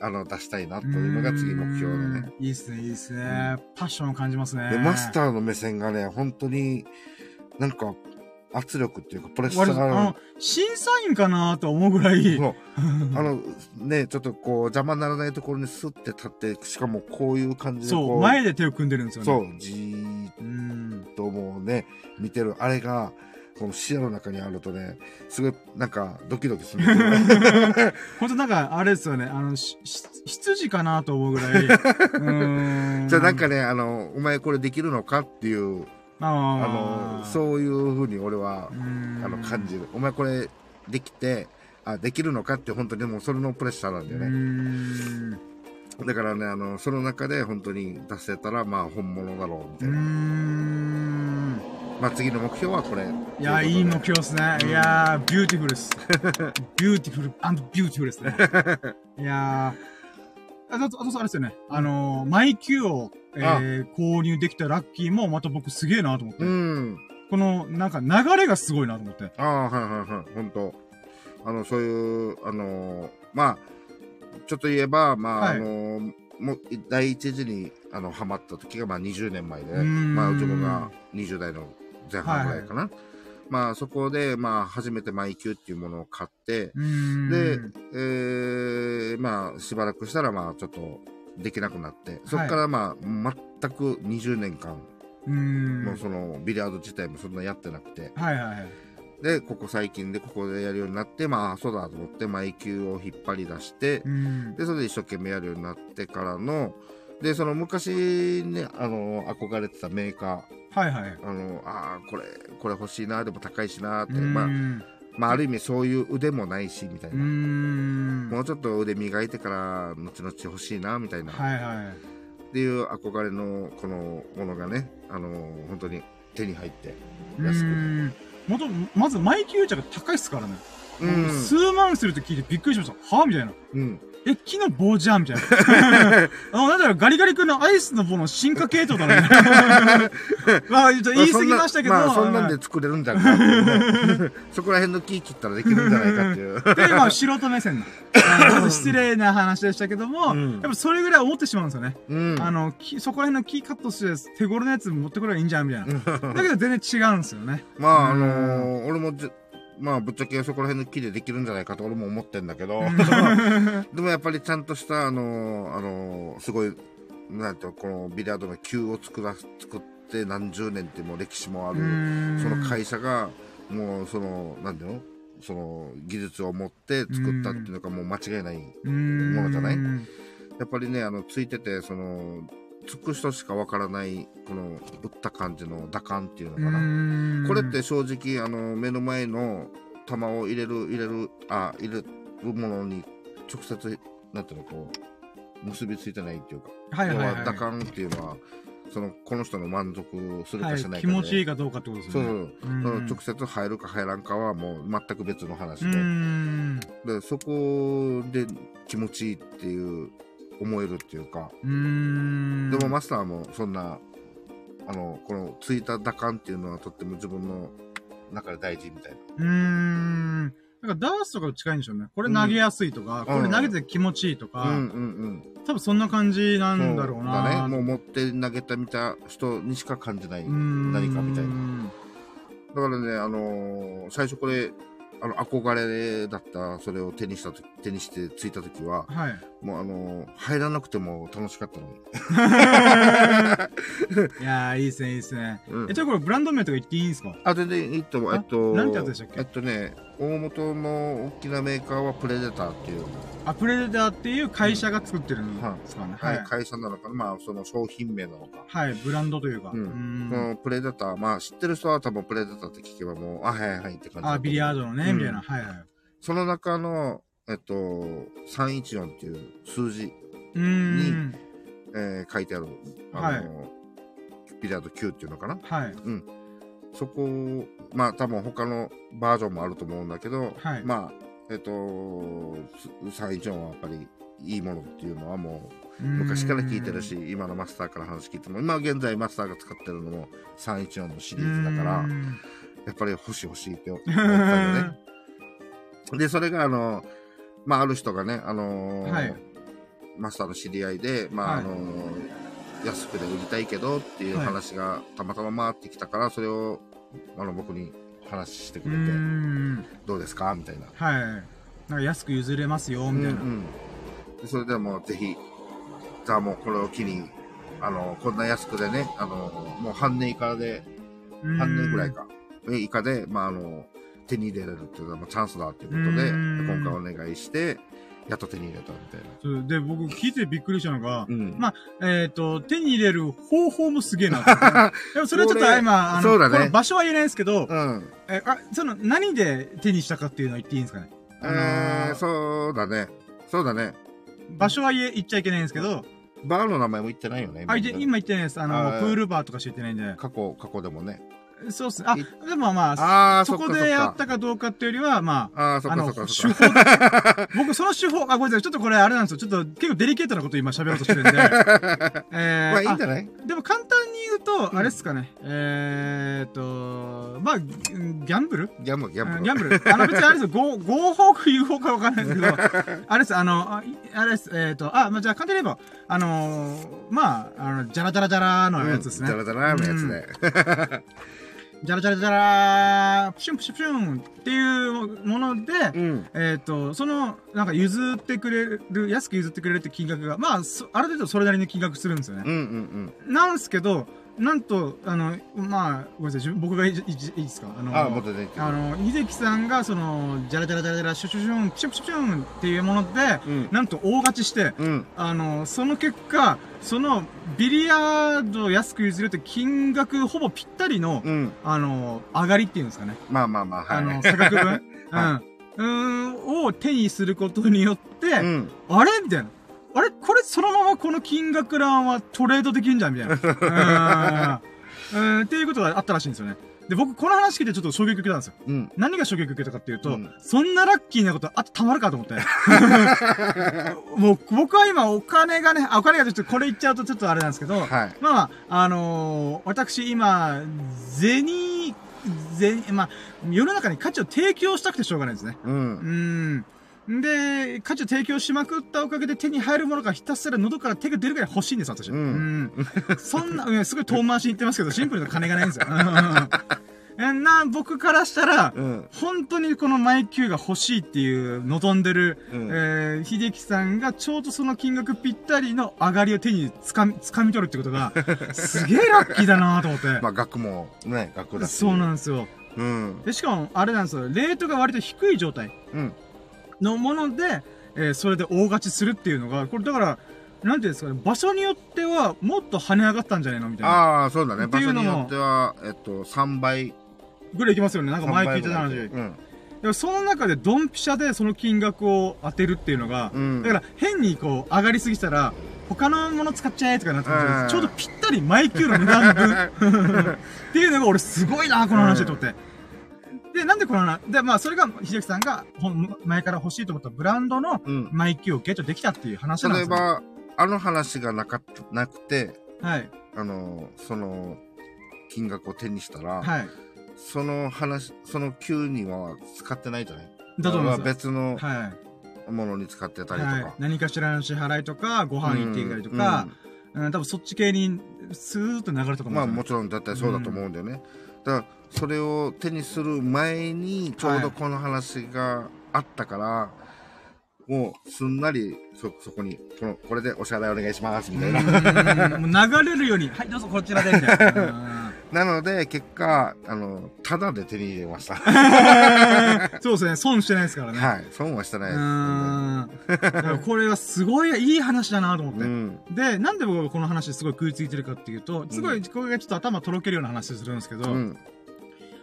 あの、出したいなというのが次目標だね。うーん。いいっすね、いいっすね。パッションを感じますね。で、マスターの目線がね、本当に、なんか、圧力っていうか、プレッシャーがあるの、審査員かなと思うぐらい。そう <laughs> あの、ね、ちょっとこう、邪魔にならないところにスッて立って、しかもこういう感じでこう、そう、前で手を組んでるんですよね。そう、じーっ。ともうね、見てる、あれが、この視野の中にあるとね、すごい、なんか、ドキドキするんだよね。ほんとなんか、あれですよね。あの、しし羊かなと思うぐらい。<laughs> うーん。じゃあなんかね、あの、お前これできるのかっていう、ああの、う。そういうふうに俺は、うんあの、感じる。お前これできて、あ、できるのかって本当にもうそれのプレッシャーなんだよね。ん。だからね、あの、その中で本当に出せたら、まあ本物だろうみたいな。ん。まあ次の目標はこれ。いや、いい目標ですね。いやー、ビューティフルです。ビューティフルビューティフルですね。<laughs> いやー。あと、あと、あとあれですよね。あのー、マイキューを、えー、購入できたラッキーもまた僕すげえなと思って。うん。この、なんか流れがすごいなと思って。ああ、はいはいはい。本当あの、そういう、あのーまあ、ちょっと言えば、まあ、はいあのーもう、第一次に、あの、ハマった時が、まあ、20年前で、まあ、自分が20代の前半ぐらいかな。まあ、そこで、まあ、初めてマイキューっていうものを買って。で、えー、まあ、しばらくしたら、まあ、ちょっと、できなくなって、そこから、まあ、全く20年間。もうその、ビリヤード自体もそんなやってなくて、はいはいはい。で、ここ最近でここでやるようになって、まあ、そうだと思って、マイキューを引っ張り出してう、ん。で、それで一生懸命やるようになってからの、で、その昔ね、あの、憧れてたメーカはいはい。ー、あの、ああ、これ、これ欲しいな、でも高いしな、って、まあ、まあ、ある意味そういう腕もないし、みたいうな。もうちょっと腕磨いてから、後々欲しいな、みたいな。はいはい。っていう憧れの、このものがね、あの、本当に手に入って、う安く。まずマイキュー茶が高いっすからね。うん。数万すると聞いてびっくりしました。はぁみたいな。うん。え、木の棒じゃんみたいな。<laughs> あの、なんだろう、ガリガリ君のアイスの棒の進化系統だね。<laughs> まあ、ちょっと言い過ぎましたけど。まあそんな、んで作れるんじゃんかっていうねそこら辺の木切ったらできるんじゃないかっていう。で、まあ、素人目線の。失礼な話でしたけども、うんやっぱそれぐらい思ってしまうんですよね。うん。あの、木そこら辺の木カットして手頃なやつ持ってくればいいんじゃんみたいな。だけど全然違うんですよね。まああうんのー俺もじまあぶっちゃけそこら辺の木でできるんじゃないかと俺も思ってんだけど、<laughs> <laughs> でもやっぱりちゃんとしたあのーあのーすごい、なんてこのビリヤードの球を作ら、作って何十年ってもう歴史もある、その会社が、もうその、なんていうの？その技術を持って作ったっていうのがもう間違いない。もものじゃない？やっぱりね、あの、ついてて、その、つく人しかわからない、この、打った感じの打感っていうのかな。これって正直、あの、目の前の球を入れる、入れる、あ、入れるものに直接、なんていうの、こう、結びついてないっていうか、はいはいはい、要は打感っていうのは、その、この人の満足するはいかしないかで、気持ちいいかどうかってことですよね。そうそ直接入るか入らんかはもう全く別の話で。うーん。でそこで気持ちいいっていう思えるっていうか。でもマスターもそんなあのこのついた打感っていうのはとっても自分の中で大事みたいな。うーん。なんかダースとかと近いんでしょうね。これ投げやすいとか、うん。これ投げて気持ちいいとか、うんうん多分そんな感じなうんんだろうな。だね。もう持って投げてみた人にしか感じないうん何かみたいな。だからねあのー最初これあの憧れだったそれを手にしたと手にしてついた時ははい。もうあのー入らなくても楽しかったのに、<laughs> いやー、いいですね、いいですね。うんえ、じゃあこれブランド名とか言っていいんですか？あ、全然いいと思う。あえっと、なんてやつでしたっけ？えっとね、大元の大きなメーカーはプレデターっていう、あ、プレデターっていう会社が作ってるんですかね。はい、会社なのかな、まあ、その商品名なのか。はい、ブランドというか。うんうんそのプレデター、まあ、知ってる人は多分プレデターって聞けばもう、あ、はいはいって感じ。あ、ビリヤードのね、うんみたいな。はいはい。その中の、えっと、314っていう数字、うーん。えー書いてある、あの、ビリヤード9っていうのかな。はい。そこを、まあ多分他のバージョンもあると思うんだけど、はい。まあ、えっと、す314はやっぱりいいものっていうのはもう昔から聞いてるし、今のマスターから話聞いても、今現在マスターが使ってるのも314のシリーズだから、やっぱり欲しい欲しいって思ったよね。<laughs> で、それがあの、まあある人がね、あのーはい。マスターの知り合いで、まあ、はい。あのー安くで売りたいけどっていう話がたまたま回ってきたから、それをあの僕に話してくうれて。どうですかみたいな。はい。なんか安く譲れますよ、みたいな。うんうんでそれでもうぜひ、じゃあもうこれを機に、あの、こんな安くでね、あの、もう半年以下で、うん半年ぐらい。か、え以下で、まああの、手に入れられるっていうのはまあチャンスだっていうことで、うん今回お願いして、やっと手に入れたみたいな。そうで、僕聞いてびっくりしたのが、うん。まえっ、と、手に入れる方法もすげえなと思って。<laughs> でもそれはちょっと今、あの、そうだねこの場所は言えないんですけど、うん。え、あ、その、何で手にしたかっていうのは言っていいんですかね？あのーえー、そうだね。そうだね。場所は言え言っちゃいけないんですけど、バーの名前も言ってないよね。あ、で今言ってないです。あの、あープールバーとか知ってないんで。過去、過去でもね。そうっす。あい、でもまあ、あー、そこでやったか。かどうかっていうよりは、まあ、ああの、手。法、<laughs> 僕その手法、あ、ごめんなさい、ちょっとこれあれなんですよ。ちょっと結構デリケートなこと今喋ろうとしてるんで。<laughs> えー、まあいいんじゃない？あでも簡単に言うと、うんあれっすかね。えーっと、まあ、ギャンブル？ギャンブル、ギャンブル。ギャンブル。あの別にあれですよ、<laughs> 合合法か有法かわかんないですけど、<laughs> あれです、あの、あれです、えーっと、あ、まあ、じゃあ簡単に言えば、あのー、まあ、あの、じゃらじゃらじゃらのやつですね。じゃらじゃらのやつで。じゃらじゃらじゃらプシュンプシュンプシュンっていうもので、うん。えっ、と、その、なんか譲ってくれる、安く譲ってくれるって金額が、まあ、そある程度それなりに金額するんですよね。うんうんなんすけど、なんと、あの、まあ、ごめんなさい、自分僕がいいいいいいですか？あの、うん。あ。あの、秀樹さんが、その、じゃらじゃらじゃらじゃら、シュシュシュン、プシュンプシュシュンっていうもので、うん。なんと大勝ちして、うん。あの、その結果、その、ビリヤードを安く譲るって金額ほぼぴったりの、うん。あの、上がりっていうんですかね。まあまあまあ、はい。あの、差額分、はうん。うーん、を手にすることによって、うん。あれみたいな。あれこれそのままこの金額欄はトレードできるんじゃんみたいな。<laughs> うーん。うん。っていうことがあったらしいんですよね。で、僕この話聞いてちょっと衝撃受けたんですよ。うん。何が衝撃受けたかっていうと、うんそんなラッキーなことあってたまるかと思って。<laughs> もう僕は今お金がね、あ、お金がちょっとこれ言っちゃうとちょっとあれなんですけど、はい。まあまあ、あのー私今、銭、銭、まあ、世の中に価値を提供したくてしょうがないですね。う。うんん。で、価値を提供しまくったおかげで手に入るものがひたすら喉から手が出るぐらい欲しいんです、私。うんんそんな、うんすごい遠回しに言ってますけど、<laughs> シンプルな金がないんですよ。うん <laughs> な、僕からしたら、うん。本当にこのマイキューが欲しいっていう望んでる、うんえー、秀樹さんがちょうどその金額ぴったりの上がりを手につかみ、つかみ取るってことが、<laughs> すげえラッキーだなと思って。まあ、額もね、額だし。そうなんですよ。うん。で、しかも、あれなんですよ。レートが割と低い状態うん。のもので、えーそれで大勝ちするっていうのが、これだから、なんていうんですかね、場所によっては、もっと跳ね上がったんじゃないのみたいな。ああ、そうだね。場所によっては、えっと、3倍。ぐらいいきますよね。なんか前聞いてた話。うん。でもその中でドンピシャでその金額を当てるっていうのが、うんだから変にこう上がりすぎたら、他のもの使っちゃえとかなってちょうどぴったりマイキューの値段分 <laughs> っていうのが俺すごいな、この話でと思って。で、なんでこの話、で、まあそれが秀樹さんが前から欲しいと思ったブランドのうん。マイキューをゲットできたっていう話なんですよ。例えば、あの話がなかった、なくて、はい。あの、その、金額を手にしたら、はい。その話、その級には使ってないじゃない？だと思います。別のはい。ものに使ってたりとはいか。。何かしらの支払いとか、ご飯行ってきたりとか、うん、多分そっち系にスーッと流れたとうんまあもちろんだってそうだと思うんだよね。だからそれを手にする前にちょうどこの話があったから、もうすんなりそそこにこのこれでお支払いお願いしますみたいな。流れるように、はい、どうぞこちらで、みたいな。なので、結果、あの、ただで手に入れました。<laughs> そうですね、損してないですからね。はい。損はしてなういです。<laughs> これはすごいいい話だなと思って。うん。で、なんで僕がこの話すごい食いついてるかっていうと、すごい、これがちょっと頭とろけるような話するんですけど、うん。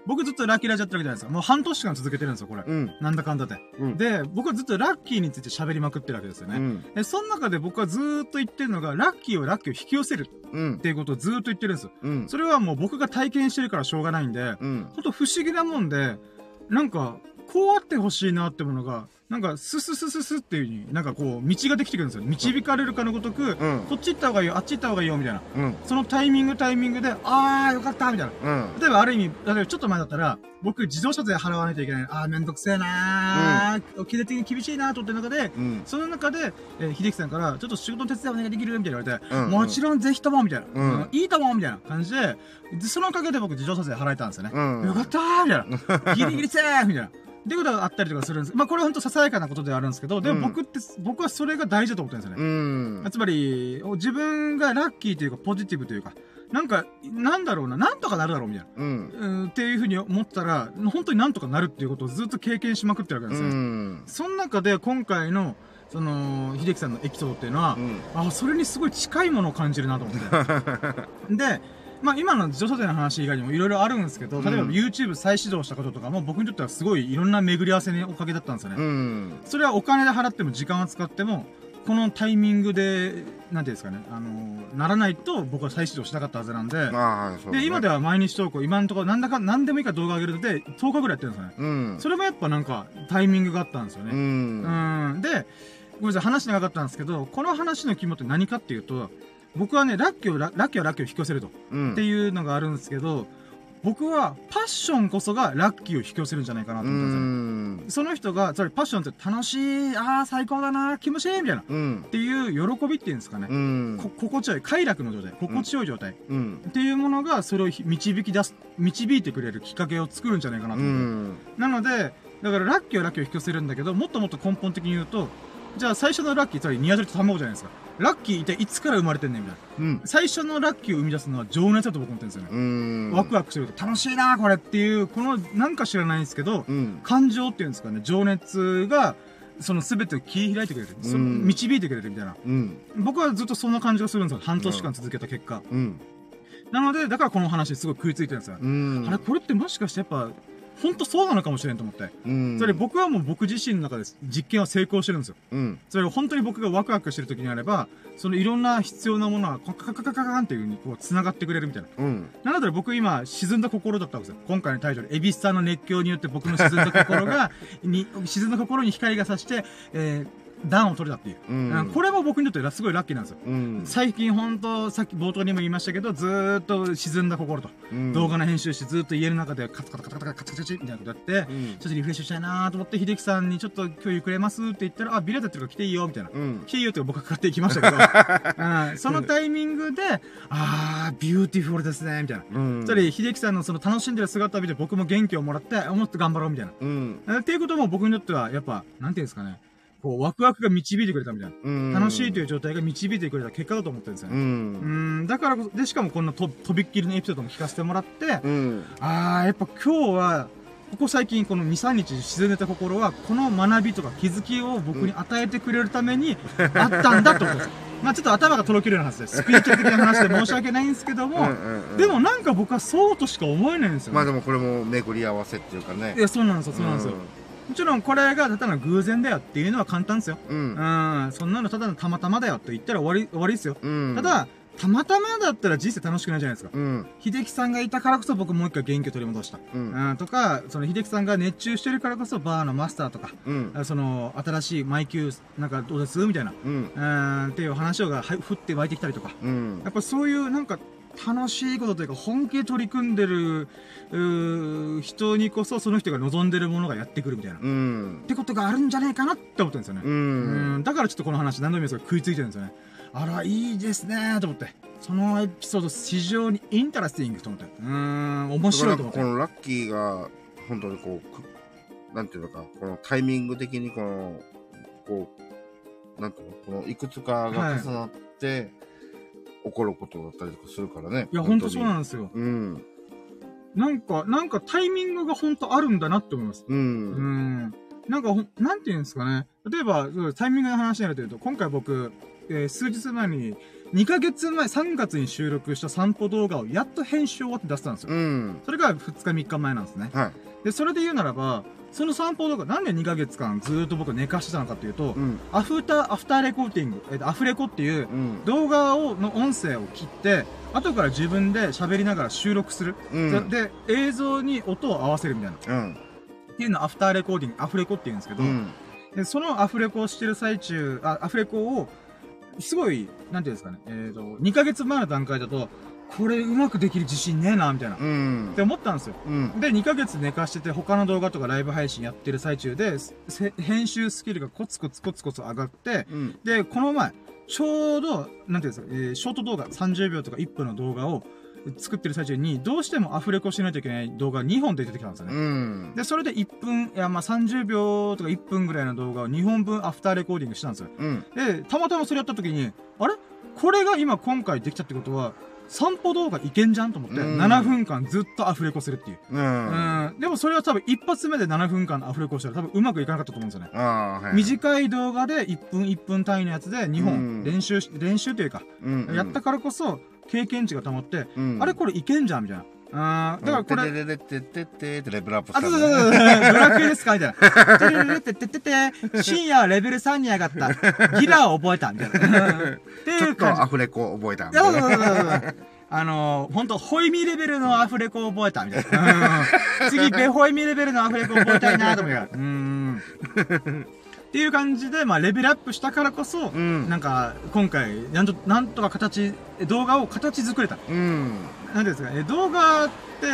僕ずっとラッキーラジやってるわけじゃないですか。もう半年間続けてるんですよ、これ。うん。なんだかんだで。うん。で、僕はずっとラッキーについて喋りまくってるわけですよね。うん。で、その中で僕はずーっと言ってるのが、ラッキーをラッキーを引き寄せるうんっ。ていうことをずーっと言ってるんですよ。うん。それはもう僕が体験してるからしょうがないんで、うん。ほんと不思議なもんで、なんか、こうあってほしいなってものが、なんか、スススススっていう風に、なんかこう、道ができてくるんですよ。導かれるかのごとく、うん。こっち行った方がいいよ、あっち行った方がいいよ、みたいな。うん。そのタイミングタイミングで、あー、よかった、みたいな。うん。例えばある意味、例えばちょっと前だったら、僕自動車税払わないといけない。あー、めんどくせえなー、経済的に厳しいなーと思ってる中で、うん。その中で、えー秀樹さんから、ちょっと仕事の手伝いお願いできるみたいな言われて、うんもちろんぜひともみたいな、うんいいともみたいな感じで、でそのおかげで僕自動車税払えたんですよね。うんよかったーみたいな。<laughs> ギリギリセーフみたいな。ってことがあったりとかするんです。まあこれは本当ささやかなことではあるんですけど、でも僕って、僕はそれが大事だと思ってるんですよね。うん。つまり、お自分がラッキーというかポジティブというか、なんか、なんだろうな、なんとかなるだろうみたいな。うん。うん、っていうふうに思ったら、本当になんとかなるっていうことをずっと経験しまくってるわけうなんですよ。ん。その中で今回の、その、秀樹さんのエピソードっていうのは、あ、それにすごい近いものを感じるなと思って。<laughs> で、まあ今の自動車税の話以外にもいろいろあるんですけど、例えばうん YouTube 再始動したこととかも僕にとってはすごいいろんな巡り合わせにおかげだったんですよね。うん。それはお金で払っても時間を使っても、このタイミングで、なんていうんですかね、あのならないと僕は再始動しなかったはずなんで、ああ、はい、そうだね。で、今では毎日投稿、今のところなんだか、なんでもいいから動画上げるので、10日ぐらいやってるんですよね。うん。それもやっぱなんか、タイミングがあったんですようね。ん。うん。で、ごめんなさい、話長かったんですけど、この話の肝って何かっていうと、僕はね、ラッキーをラ、ラッキーはラッキーを引き寄せると。うん。っていうのがあるんですけど、僕はパッションこそがラッキーを引き寄せるんじゃないかなとう思ったんん。ですよ。その人が、つまりパッションって楽しい、ああ、最高だな、気持ちいい、みたいな。っうん。ていう喜びっていうんですかね。心地よい、快楽の状態、心地よい状態。うん。っていうものが、それをひ導き出す、導いてくれるきっかけを作るんじゃないかなとう思って。ん。なので、だからラッキーはラッキーを引き寄せるんだけど、もっともっと根本的に言うと、じゃあ最初のラッキー、つまりニワトリと卵じゃないですか。ラッキーっていつから生まれてんねんみたいな。うん。最初のラッキーを生み出すのは情熱だと僕思ってるんですよね。うん。ワクワクしてると楽しいなこれっていう、このなんか知らないんですけど、うん。感情っていうんですかね、情熱が、その全てを切り開いてくれる。そのうん導いてくれるみたいな。うん。僕はずっとそんな感じがするんですよ。半年間続けた結果。うん。なので、だからこの話すごい食いついてるんですよ。うん。あれ、これってもしかしてやっぱ、本当そうなのかもしれんと思って。うん。つまり僕はもう僕自身の中で実験は成功してるんですよ。うん。つまり本当に僕がワクワクしてる時にあれば、そのいろんな必要なものはカカカカカカンっていう風にこう繋がってくれるみたいな。うん。なんだったら僕今沈んだ心だったんですよ。今回のタイトル、エビスさんの熱狂によって僕の沈んだ心が、に、沈んだ心に光が差して、えー、暖を取れたっていう。うんうんこれも僕にとってすごいラッキーなんですよ。うん。最近本当さっき冒頭にも言いましたけど、ずーっと沈んだ心と、うん動画の編集してずーっと家の中でカツカタカタカタカタカタカチみたいなことやって、うんちょっとリフレッシュしたいなーと思って、秀樹さんにちょっと今日ゆっくれますって言ったら、あ、ビラやってるから来ていいよ、みたいな。うん。来ていいよって僕が買っていきましたけど、うん、そのタイミングで、あー、ビューティフルですね、みたいな。うん。それ、秀樹さんのその楽しんでる姿を見て僕も元気をもらって、あもっと頑張ろう、みたいな。うん。えっていうことも僕にとっては、やっぱ、なんていうんですかね。こう、ワクワクが導いてくれたみたいな。うん。楽しいという状態が導いてくれた結果だと思ってるんですよう。ね。うんん、だからこそ、で、しかもこんなと、とびっきりのエピソードも聞かせてもらって、うん。あー、やっぱ今日は、ここ最近この2、3日沈んでた心は、この学びとか気づきを僕に与えてくれるために、あったんだと思うんですよ。まあちょっと頭がとろけるような話です。スピリチュアル的な話で申し訳ないんですけども、うんうんうんでもなんか僕はそうとしか思えないんですよ、ね。まあでもこれも巡り合わせっていうかねい。や、そうなんですよ、そうなんですよ。もちろんこれがただの偶然だよっていうのは簡単ですよ。う。うんん、そんなのただのたまたまだよと言ったら終わり、終わりですよ。うん。た、だ、たまたまだったら人生楽しくないじゃないですか。うん。秀樹さんがいたからこそ僕もう一回元気を取り戻した。うん。うん、とか、その秀樹さんが熱中してるからこそバーのマスターとか、うん。あその、新しいマイキュー、なんかどうです？みたいな。うん。うん、っていう話がはい降って湧いてきたりとか。うんや。っぱそういうなんか楽しいことというか本気で取り組んでる人にこそその人が望んでるものがやってくるみたいな。っうん。てことがあるんじゃないかなって思ってるんですよね。う。うんんだからちょっとこの話何度も言いますけど食いついてるんですよね。あら、いいですねと思って。そのエピソード非常にインタラスティングと思って。うーん、面白いと思ってこ。のラッキーが、本当にこうく、なんていうのか、このタイミング的にこの、こう、なんていうの、このいくつかが重なって、起こることだったりとかするからね。いや、ほんとそうなんんですよ。うん。なんか、なんかタイミングがほんとあるんだなって思います。う。うんん。なんかなんて言うんですかね。例えば、タイミングの話になるというと、今回僕、えー数日前に、2ヶ月前、3月に収録した散歩動画をやっと編集終わって出したんですよ。うん。それが2日3日前なんですね。はい。で、それで言うならば、その散歩動画、なんで2ヶ月間ずーっと僕寝かしてたのかっていうと、うん。アフター、アフターレコーディング、えっと、アフレコっていううん。動画を、の音声を切って、後から自分で喋りながら収録する。うん。で、映像に音を合わせるみたいな。うん。っていうのをアフターレコーディング、アフレコって言うんですけど、うん。でそのアフレコをしてる最中、あ、アフレコを、すごい、なんていうんですかね、えっ、と、2ヶ月前の段階だと、これうまくできる自信ねえな、みたいな。っうんて。思ったんですよ。うん。で、2ヶ月寝かしてて、他の動画とかライブ配信やってる最中で、せ編集スキルがコツコツコツコツ上がって、うん。で、この前、ちょうど、なんていうんですか、えーショート動画、30秒とか1分の動画を作ってる最中に、どうしてもアフレコしないといけない動画2本出てきたんですよね。うん。で、それで1分、いや、まあ、30秒とか1分ぐらいの動画を2本分アフターレコーディングしたんですよ。うん。で、たまたまそれやった時に、あれ？これが今今回できたってことは、散歩動画いけんじゃんと思って、うん7分間ずっとアフレコするっていう。う。うんん。でもそれは多分一発目で7分間のアフレコしたら多分うまくいかなかったと思うんですよね。ああ、はい。短い動画で1分1分単位のやつで2うん本練習し、練習というか、うん。やったからこそ経験値が溜まって、うん。あれこれいけんじゃんみたいな。あーだからこれ、れ。てれれてってレベルアップしあ、たそうそうそうそう、ブラックですかみたいな。てれれれってってってて、深夜レベル3に上がった。ギラを覚えたみたいな。ちょっ。とアフレコ覚えたんいやそうでそうそうそうあのー、ほんと、ホイミレベルのアフレコを覚えたみたいな。うん次、ベホイミレベルのアフレコを覚えたいなと思いながら。うーん。っていう感じで、まあ、レベルアップしたからこそ、うんなんか、今回、なんと、なんとか形、動画を形作れた。うん。なんですかね、動画って、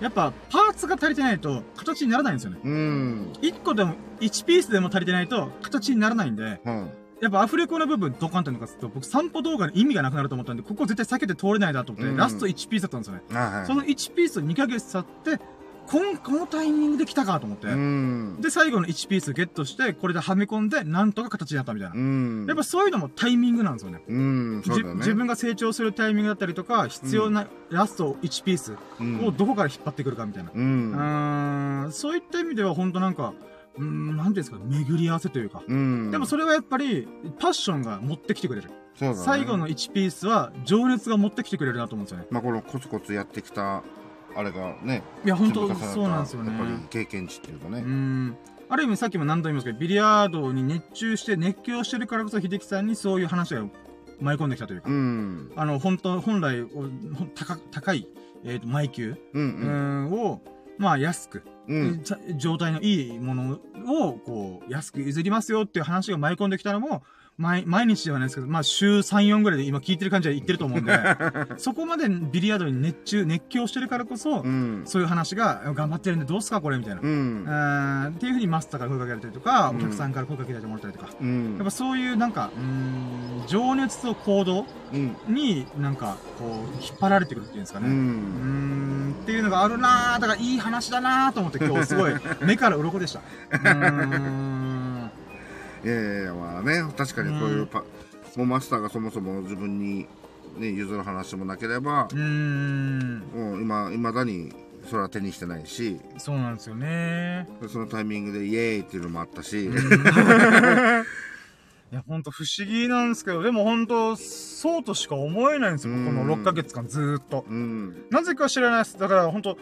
やっぱ、パーツが足りてないと、形にならないんですよね。うん。1個でも、1ピースでも足りてないと、形にならないんで、うん。やっぱアフレコの部分ドカンってのかすると、僕散歩動画に意味がなくなると思ったんで、ここ絶対避けて通れないなと思って、うんラスト1ピースだったんですよね。あはい。その1ピースを2ヶ月経って、こん、このタイミングで来たかと思って、うん。で、最後の1ピースゲットして、これではめ込んで、なんとか形になったみたいな。うん。やっぱそういうのもタイミングなんですよね。うん。ね。自分が成長するタイミングだったりとか、必要なラスト1ピースうんをどこから引っ張ってくるかみたいな。う。うんーん、そういった意味では本当なんか、うーん、なんていうんですか、巡り合わせというか。うん。でもそれはやっぱり、パッションが持ってきてくれる。ね最後の1ピースは、情熱が持ってきてくれるなと思うんですよね。まあこのコツコツやってきた、あれがね。いや、本当そうなんですよね。やっぱり経験値っていうかうね。ん。ある意味さっきも何度も言いますけど、ビリヤードに熱中して熱狂してるからこそ、秀樹さんにそういう話が舞い込んできたというか。うん。あの、本当本来、高高い、えっ、と、マイキュー、う。うんん、を、まあ、安く、うん。状態のいいものを、こう、安く譲りますよっていう話が舞い込んできたのも、毎、毎日ではないですけど、まあ、週3、4ぐらいで今聞いてる感じは言ってると思うんで、<laughs> そこまでビリヤードに熱中、熱狂してるからこそ、うん。そういう話が、頑張ってるんでどうすかこれみたいな。う。うんっていうふうにマスターから声かけられたりとか、うんお客さんから声かけられてもらったりとか。うんやっぱそういうなんか、ん、情熱と行動うん。になんか、こう、引っ張られてくるっていうんですかうね。うーん。ん、っていうのがあるなーだからいい話だなーと思って今日すごい目から鱗でした。<laughs> うーん。いやまあね、確かにこういうパ、もうマスターがそもそも自分に、ね、譲る話もなければう、ーん。もう今、いまだにそれは手にしてないし、そうなんですよね。そのタイミングでイエーイっていうのもあったし、<laughs> いや、ほんと不思議なんですけど、でもほんと、そうとしか思えないんですよ。この6ヶ月間ずーっと。うん。なぜか知らないです。だから本当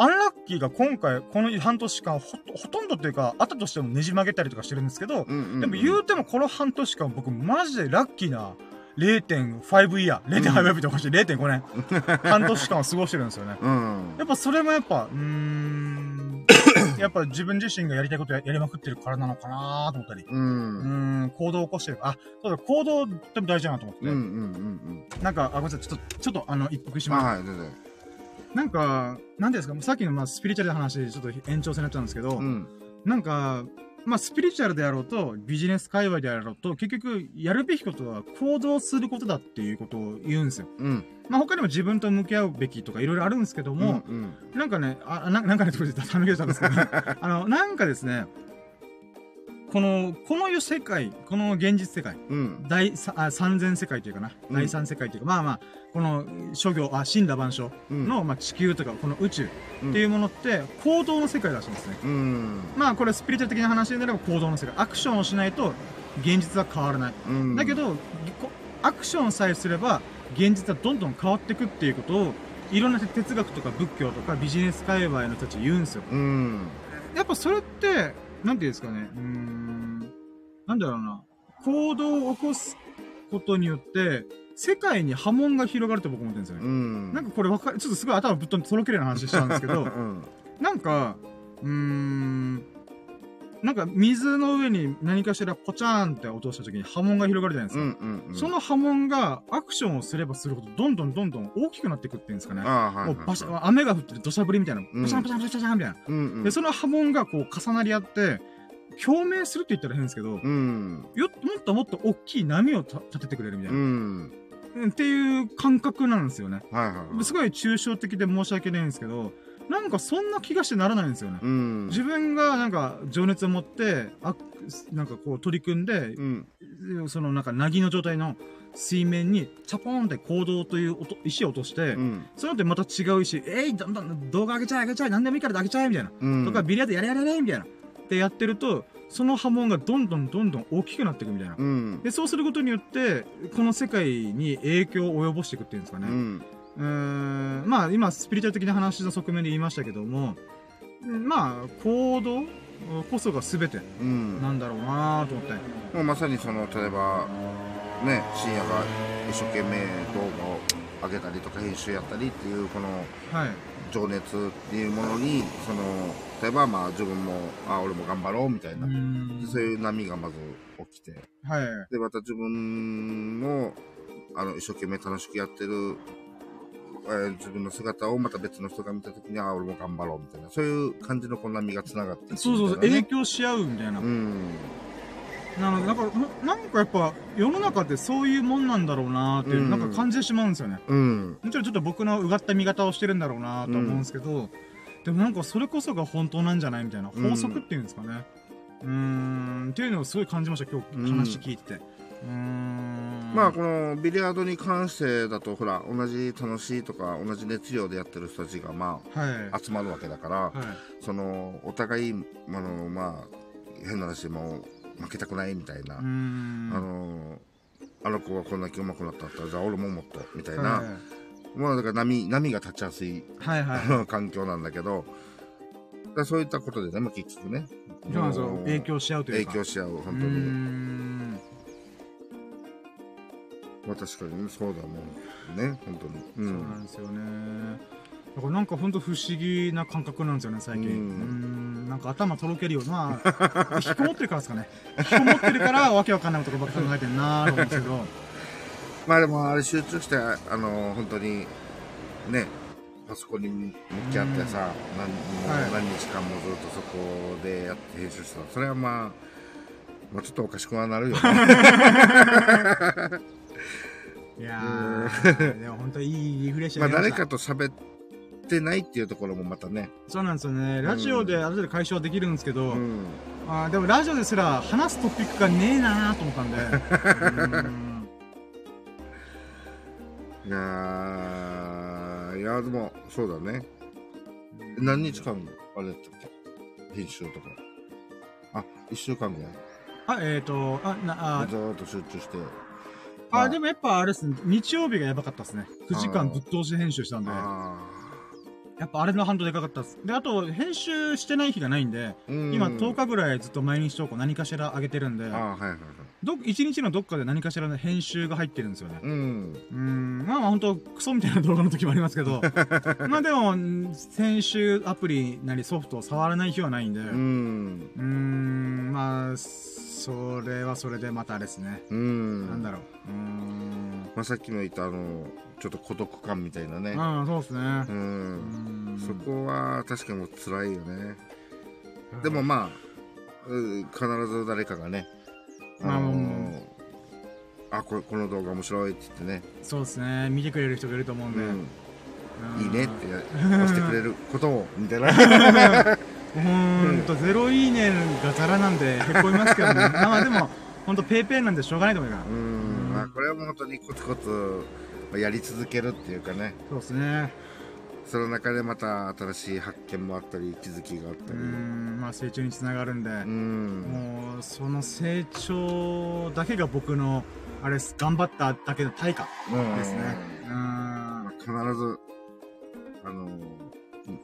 アンラッキーが今回、この半年間ほ、ほとんどっていうか、あったとしてもねじ曲げたりとかしてるんですけど、うんうんうんでも言うてもこの半年間僕マジでラッキーな0.5イヤー、0.5イヤーっておかしい、0.5年、<laughs> 半年間を過ごしてるんですよね。うん。やっぱそれもやっぱ、うーん、やっぱ自分自身がやりたいことややりまくってるからなのかなと思ったり、う。うんーん、行動を起こしてる。あ、そうだ、行動って大事だなと思って。うんうんうんなんか、あ、ごめんなさい、ちょっと、ちょっとあの、一服します。はい、全然。なんか、なんていうんですか、さっきのまあスピリチュアルな話でちょっと延長戦になっちゃうんですけど、うん。なんか、まあスピリチュアルであろうと、ビジネス界隈であろうと、結局、やるべきことは行動することだっていうことを言うんですよ。うん。まあ他にも自分と向き合うべきとかいろいろあるんですけども、うんなんかね、あ、ななんかね、とりあえずためげたんですけど、<laughs> あの、なんかですね、この、この世世界、この現実世界、うん。第三千世界というかな、うん第三世界というか、まあまあ、この諸行、あ、死んだ万象うん。の、まあ、地球とか、この宇宙うんっていうものって、行動の世界らしいんですね。うん。まあ、これスピリチュアル的な話でなれば行動の世界。アクションをしないと、現実は変わらない。うん。だけ、ど、こアクションさえすれば、現実はどんどん変わっていくっていうことを、いろんな哲学とか仏教とかビジネス界隈の人たち言うんですよ。うん。やっぱそれって、なんていうんですかね、うーん、なんだろうな、行動を起こすことによって、世界に波紋が広がると僕思ってるんですよね。うん。なんかこれわかる、ちょっとすごい頭ぶっ飛んでとろけるような話しちゃうんですけどう、ん。なんか、うーん、なんか水の上に何かしらポチャーンって落とした時に波紋が広がるじゃないですか。うん。うん。うん。その波紋がアクションをすればするほどどんどんどんどん大きくなっていくっていうんですかね。はい。もうバシャ雨が降ってる土砂降りみたいな。うんバシャンバシャンバシャンバシャンみたいな。うん。うん。で、その波紋がこう重なり合って、共鳴するって言ったら変ですけど、うん。よ、もっともっと大きい波をた立ててくれるみたいうな、ん。うんっていう感覚なんですよね。はいはい。すごい抽象的で申し訳ないんですけど、なんかそんな気がしてならないんですよね。うん。自分がなんか情熱を持って、あなんかこう取り組んで、うん。そのなんか凪の状態の水面にチャポーンって行動という音石を落として、うん。その後また違う石、えい、どんどん動画上げちゃえ上げちゃえ、何でもいいから上げちゃえみたいな。うん。とか、ビリヤードやれやれやれみたいな。ってやってると、その波紋がどんどんどんどん大きくなっていくみたいな。うん。で、そうすることによって、この世界に影響を及ぼしていくっていうんですかね。うん。うーん、まあ、今、スピリチュアル的な話の側面で言いましたけども、うんまあ、行動こそが全てうん。なんだろうなと思って。もうまさにその例えばね深夜が一生懸命動画を上げたりとか編集やったりっていうこのはい。情熱っていうものにその例えばまあ自分もあ俺も頑張ろうみたいうな、ん。そういう波がまず起きてはい。でまた自分もあの一生懸命楽しくやってる、えー自分の姿をまた別の人が見た時にあ俺も頑張ろうみたいなそういう感じのこう波がつながってそうそうそう、影響し合うみたいな。うんなので、なんか、ななんかやっぱ、世の中ってそういうもんなんだろうなっていう、うんなんか感じてしまうんですよね。うんもちろんちょっと僕のうがった見方をしてるんだろうなと思うんですけど、でもなんかそれこそが本当なんじゃないみたいな、うん法則っていうんですかね。うーん、っていうのをすごい感じました、今うん日話聞いてて。うーん。まあこのビリヤードに関してだとほら同じ楽しいとか同じ熱量でやってる人たちがまはい。あ集まるわけだから、はい。そのお互いあのまあ変な話も負けたくないみたいな。あのあの子がこんだけ上手くなったったらじゃあ俺ももっとみたいな、はまあだから波波が立ちやすいいはいはい。環境なんだけどだそういったことでね、まあ、結局ね影響し合うというか。影響し合う本当にん。まあ確かにそうだもんね本当にうそうなんんですよね。だからなんか本当不思議な感覚なんですよね、最近。ううんん。なんか頭とろけるような、<laughs> 引きこもってるからですかね。引きこもってるからわけわかんないことばっか考えてんなーと思うんですけど。<laughs> まあでもあれ集中してあの本当にねパソコンに向き合ってさ、何もうはい何日間もずっとそこでやって編集したらそれはまあまあちょっとおかしくはなるよね <laughs> いやー、でも本当いいリフレッシュ <laughs> まあ誰かと喋ってないっていうところもまたね。そうなんですよね。ラジオである程度解消できるんですけど、うん。あーでもラジオですら話すトピックがねえなーと思ったんで。<laughs> うん。いやーいやでもそうだね。何日間あれだったっけ？編集とか。あ一週間ぐらい。あ、えっ、ー、と、あ、な、あずーっと集中してあ、でもやっぱあれですね、日曜日がやばかったですね。9時間ぶっ通し編集したんで、あやっぱあれの反動でかかったです。で、あと、編集してない日がないんで、ん。今10日ぐらいずっと毎日投稿何かしら上げてるんで、はいはいはい。ど、1日のどっかで何かしらの編集が入ってるんですよね。うん。うーん、まあまあ本当クソみたいな動画の時もありますけど、<laughs> まあでも、ん編集アプリなりソフトを触らない日はないんで、ううん。ーん、まあ、それはそれでまたあれですね。うんなんだろう。うーん。まあ、さっきも言ったあのちょっと孤独感みたいなねああ、そうですね。ううんんそこは確かにもう辛いよねでもまあう必ず誰かがねあのーあこれこの動画面白いって言ってね、そうですね。見てくれる人がいると思うんで。うん、うんいいねって <laughs> 押してくれることをみたいな <laughs> <laughs> ほんと、ゼロいいねがザラなんで、へこみますけどね。<laughs> まあまあでも、ほんとペイペイなんでしょうがないと思うから。うん、まあこれはもう本当にコツコツやり続けるっていうかねそうですね。その中でまた新しい発見もあったり気づきがあったうりん、まあ成長につながるんで、うんもう、その成長だけが僕の、あれです、頑張っただけの対価ですね。うん。まあ、必ずあの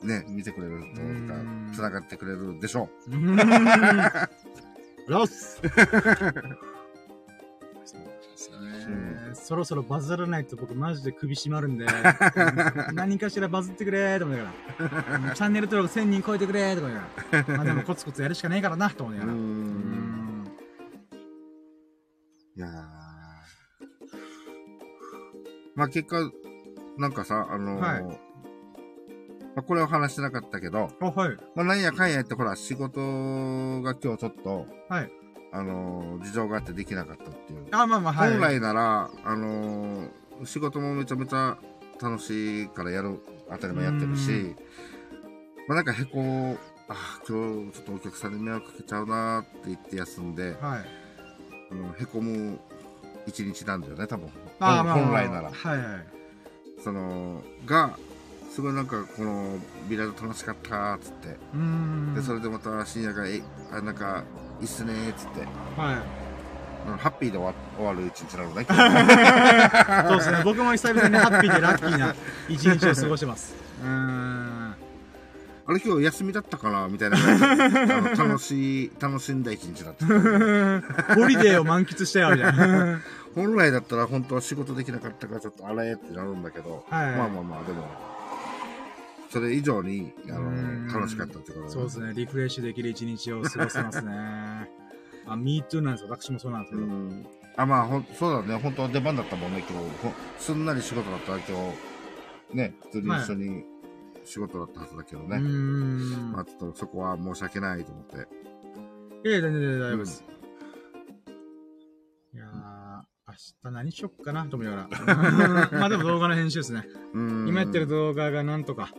ね見てくれるというかうん。つながってくれるでしょう。ロスそろそろバズらないと僕マジで首絞まるんで、う <laughs> ん何かしらバズってくれーと思いながら、うんチャンネル登録1000人超えてくれーと思いながら、まあでもコツコツやるしかねえからなと思いなうがら。いやー。まあ結果なんかさあのーはいまあ、これは話してなかったけど、あ、はい。まあ、なんやかんやってほら仕事が今日ちょっとはい。あのー事情があってできなかったっていうあ、まあまあ、はい。本来なら、あのー仕事もめちゃめちゃ楽しいからやる、当たり前やってるうし、まあなんかへこ、あ今日ちょっとお客さんに迷惑かけちゃうなって言って休んで、はい。あのへこむ一日なんだよね、多分。あまあまあ本来なら。はいはい。その、が、すごいなんかこのビラード楽しかったっつって。で、それでまた深夜が、え、あ、なんか、いいっすねーっつって、はい。ハッピーで終わ終わる一日なのね。<laughs> そうですね。僕も久々にハッピーでラッキーな一日を過ごしてます。うーん。あれ今日休みだったかなみたいな <laughs> 楽しい、楽しんだ一日だった。<laughs> ホリデーを満喫したよ、みたいな。本来だったら本当は仕事できなかったからちょっとあれってなるんだけど、はいまあまあまあ、でも、それ以上に、あうんの、楽しかったってことそうですね。リフレッシュできる一日を過ごせますね。<laughs> あ、me too なんですよ。私もそうなんですけど。うん。あ、まあ、ほん、そうだね。本当は出番だったもんね、今日。ほすんなり仕事だったら今日、ね、普通に一緒に仕事だったはずだけどね。うーん。まあ、ちょっとそこは申し訳ないと思って。いやいや、全然大丈夫です。いやー、明日何しよっかなと思いながら。<laughs> まあでも動画の編集ですね。うん。今やってる動画がなんとか。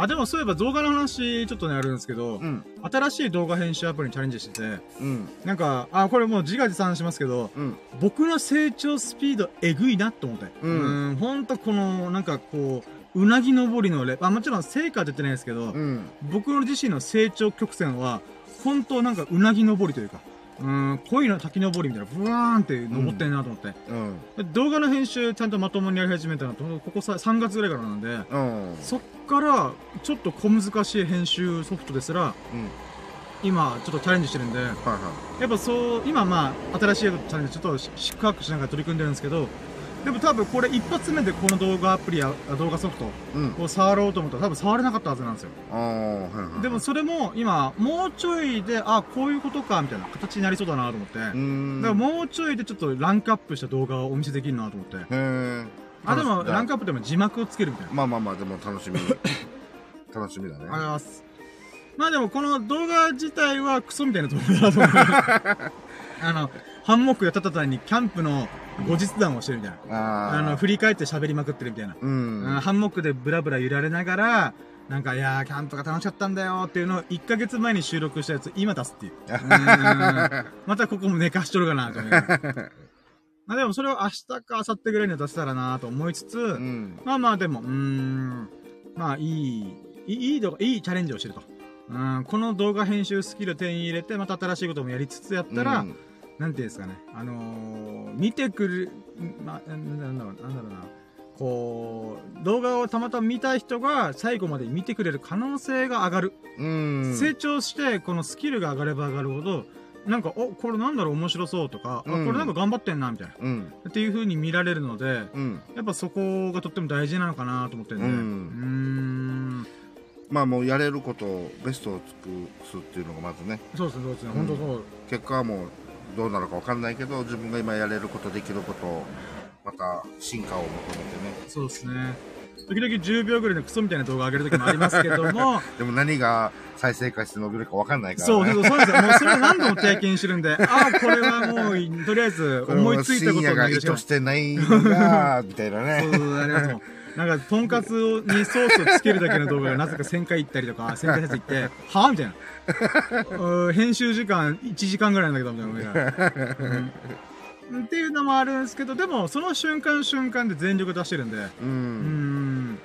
あ、でもそういえば動画の話ちょっとねあるんですけど、うん。新しい動画編集アプリにチャレンジしてて、うん。なんか、あ、これもう自画自賛しますけど、うん。僕の成長スピードえぐいなと思って。うんん。ほんとこの、なんかこう、うなぎ登りのレあ、もちろん成果は出てないですけど、うん。僕の自身の成長曲線は、本当なんかうなぎ登りというか、うん、恋の滝登りみたいな、ブワーンって登ってんなと思って。うん。で動画の編集ちゃんとまともにやり始めたのと、ここさ3月ぐらいからなんで、うん。そっから、ちょっと小難しい編集ソフトですら、うん。今、ちょっとチャレンジしてるんで、はいはやっぱそう、今まあ、新しいチャレンジちょっと四苦八苦しながら取り組んでるんですけど、でも多分これ一発目でこの動画アプリやあ動画ソフト。を触ろうと思ったら多分触れなかったはずなんですよ。はいはい。でもそれも今、もうちょいで、あ、こういうことか、みたいな形になりそうだなと思って。だか。らもうちょいでちょっとランクアップした動画をお見せできるなと思って。へえ。あ、でもランクアアップでも字幕をつけるみたいな。まあまあまあ、でも楽しみ。<laughs> 楽しみだね。ありがとうございます。まあでもこの動画自体はクソみたいな動画だなと思って。<laughs> あの、ハンモックやったたにキャンプの後日談をしてるみたいな。あの、振り返って喋りまくってるみたいな。うん。あハンモックでブラブラ揺られながら、なんか、いやー、キャンプが楽しかったんだよっていうのを1ヶ月前に収録したやつ、今出すっていう。う <laughs> またここも寝かしとるかなと思まあでもそれを明日か明後日ぐらいには出せたらなと思いつつ、うん。まあまあでも、うーん、まあいい、いいいい動画、いいチャレンジをしてると。うん、この動画編集スキル手に入れて、また新しいこともやりつつやったら、うんなんていうんですかね、あのー見てくる、まあ、なんだろう、なんだろうな、こう、動画をたまたま見た人が最後まで見てくれる可能性が上がる。うん。成長して、このスキルが上がれば上がるほど、なんか、お、これなんだろう、面白そうとか、あ、うんこれなんか頑張ってんな、みたいな。うん。っていう風に見られるので、うん。やっぱそこがとっても大事なのかなと思ってるんで、ううんまあもうやれることを、ベストを尽くすっていうのがまずね。そうですね、そうですね、うん本当そう。結果はもうどうなるかわかんないけど、自分が今やれること、できることを、また進化を求めてね。そうですね。時々10秒ぐらいのクソみたいな動画上げる時もありますけども、<laughs> でも何が再生回数伸びるかわかんないから、ね。そうそう、そうですよ。もうそれを何度も経験してるんで、ああ、これはもう、とりあえず思いついたことを深夜が意図してないのが、<laughs> みたいなね。そうそう、ありますもん。なんか、とんかつにソースをつけるだけの動画がなぜか1000回行ったりとか、<laughs> 1000回ずつ行って、はぁ？みたいな。うー編集時間1時間ぐらいなんだけど、みたいな。うんっていうのもあるんですけど、でも、その瞬間瞬間で全力出してるんで、う。うんん。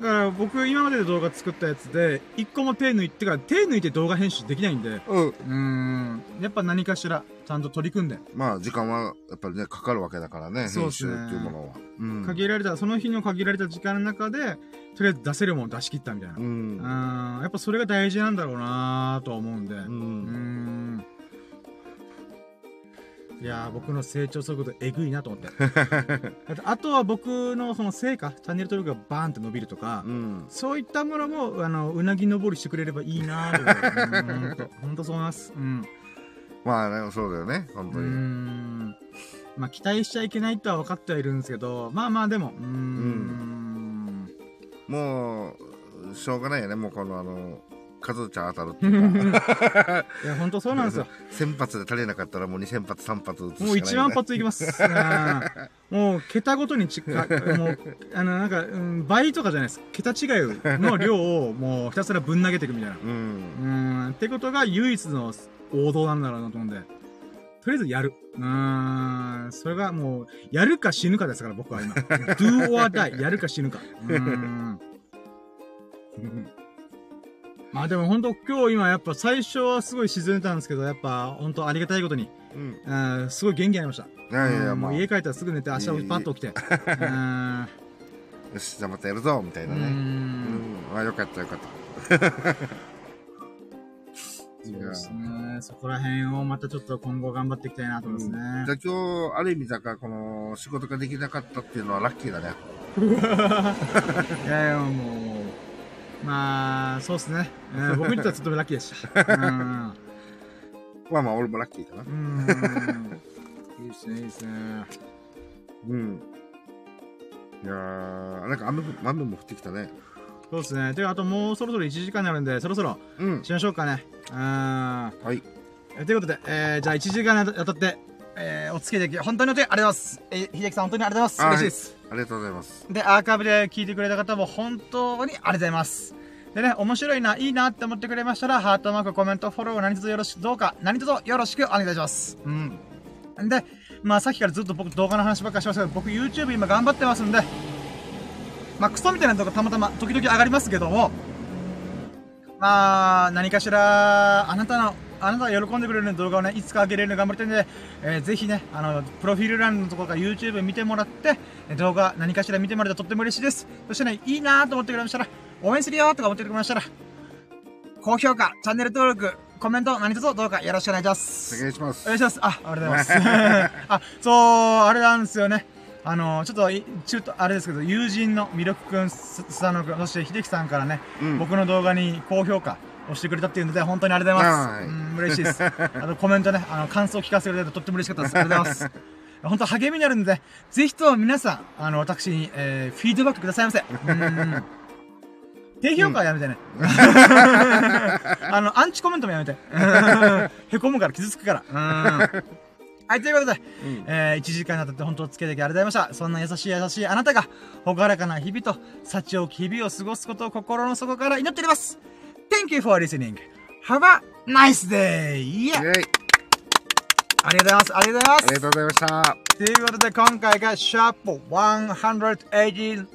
だから僕、今までで動画作ったやつで、一個も手抜いてから、手抜いて動画編集できないんで、うん。うん。やっぱ何かしら、ちゃんと取り組んで、まあ、時間はやっぱりね、かかるわけだからね、編集っていうものは。うん。限られた、その日の限られた時間の中で、とりあえず出せるもの出し切ったみたいな。ううん。ん。やっぱそれが大事なんだろうなとは思うんで。う。うんん。いやー、僕の成長速度えぐいなと思って。<laughs> あとは僕のその成果、チャンネル登録がバーンって伸びるとか、うん。そういったものも、あの、うなぎ登りしてくれればいいなーと。<laughs> ほんとそう思います。うん。まあね、そうだよね、本う当に。ん。まあ、期待しちゃいけないとは分かってはいるんですけど、まあまあでも、うーん。もう、しょうがないよね、もうこのあの、数ちゃん当たるっていうか。<laughs> いや、ほんとそうなんですよ。<laughs> 1000発で足りなかったらもう2000発、3発撃つしかない、ね。もう1万発いきます。<laughs> うんもう、桁ごとにちか、もう、あの、なんか、うん、倍とかじゃないです。桁違いの量を、もう、ひたすらぶん投げていくみたいな。うん。うん、ってことが唯一の王道なんだろうなと思うんで。とりあえずやる。うーん、それがもう、やるか死ぬかですから、僕は今。do or die。やるか死ぬか。うーん。まあでも本当今日今やっぱ最初はすごい沈んでたんですけど、やっぱ本当ありがたいことに、うん。うん、すごい元気になりました。いやいやもう家帰ったらすぐ寝て明日パッと起きて。うーん。し、じゃあまたやるぞ、みたいなね。うんん。。あ、よかったよかった。<laughs> そうですね。そこら辺をまたちょっと今後頑張っていきたいなと思いますね。じゃあ今日、ある意味だから、この、仕事ができなかったっていうのはラッキーだね。<laughs> いやいや、もう、まあ、そうですね。えー <laughs> 僕にとってはとてもラッキーでした。うん。まあまあ、俺もラッキーかなう。ん。いいですね、いいですね。うん。いやー、なんか雨も、雨も降ってきたね。そうですね。では、あともうそろそろ1時間になるんで、そろそろうん。しましょうかね。うん。はい。えということで、えー、じゃあ1時間にあたって、えー、お付き合いでき、本当に本当にありがとうございます。えー、秀樹さん本当にありがとうございます。嬉しいです。ありがとうございます。で、アーカイブで聞いてくれた方も本当にありがとうございます。でね、面白いな、いいなって思ってくれましたら、ハートマーク、コメント、フォロー、何卒よろしく、どうか、何卒よろしくお願いします。うん。で、まあさっきからずっと僕動画の話ばっかりしましたけど、僕 YouTube 今頑張ってますんで、まあクソみたいな動画たまたま時々上がりますけども、まあ、何かしら、あなたの、あなたが喜んでくれる動画をね、いつか上げれるように頑張りたいんで、えーぜひね、あの、プロフィール欄のところから YouTube 見てもらって、え動画何かしら見てもらえたらとっても嬉しいです。そしてね、いいなと思ってくれましたら、応援するよとか思ってくれましたら、高評価、チャンネル登録、コメント、何卒どうかよろしくお願いします。お願いします。お願いします。あ、ありがとうございます。<laughs> あ、そう、あれなんですよね。あの、ちょっとい、ちょっとあれですけど、友人の魅力くん、すスサノくん、そして秀樹さんからね、うん僕の動画に高評価をしてくれたっていうので、本当にありがとうございます。はいうん、嬉しいです。<laughs> あとコメントね、あの、感想を聞かせてくれてとっても嬉しかったです。<laughs> ありがとうございます。本当励みになるんで、ぜひとも皆さん、あの、私に、えー、フィードバックくださいませ。うん。低評価はやめてね。<laughs> あの、アンチコメントもやめて。へこむから、傷つくから。うん。はい、ということで、うんえー、1時間にわたって本当お付き合いできありがとうございました。そんな優しい優しいあなたが、ほがらかな日々と、幸多き日々を過ごすことを心の底から祈っております。Thank you for listening. Have a nice day! イ Yeah! ありがとうございます。ありがとうございますあり。がとうございました。ということで、今回がシャープ189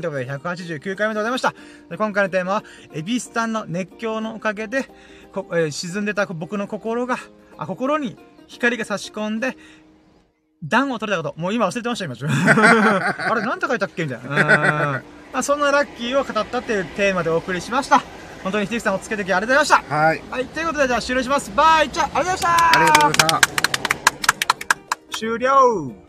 ということで189回目でございました。で今回のテーマは、エビスタンの熱狂のおかげで、こえー沈んでた僕の心が、あ、心に光が差し込んで、暖を取れたこと。もう今忘れてました、今。<laughs> あれ、なんて書いたっけ？みたいな。うんまあ、そんなラッキーを語ったっていうテーマでお送りしました。本当に秀樹さんをつけてきてありがとうございました。はい。はい、ということで、じゃあ終了します。バイチャありがとうございましたありがとうございました。終了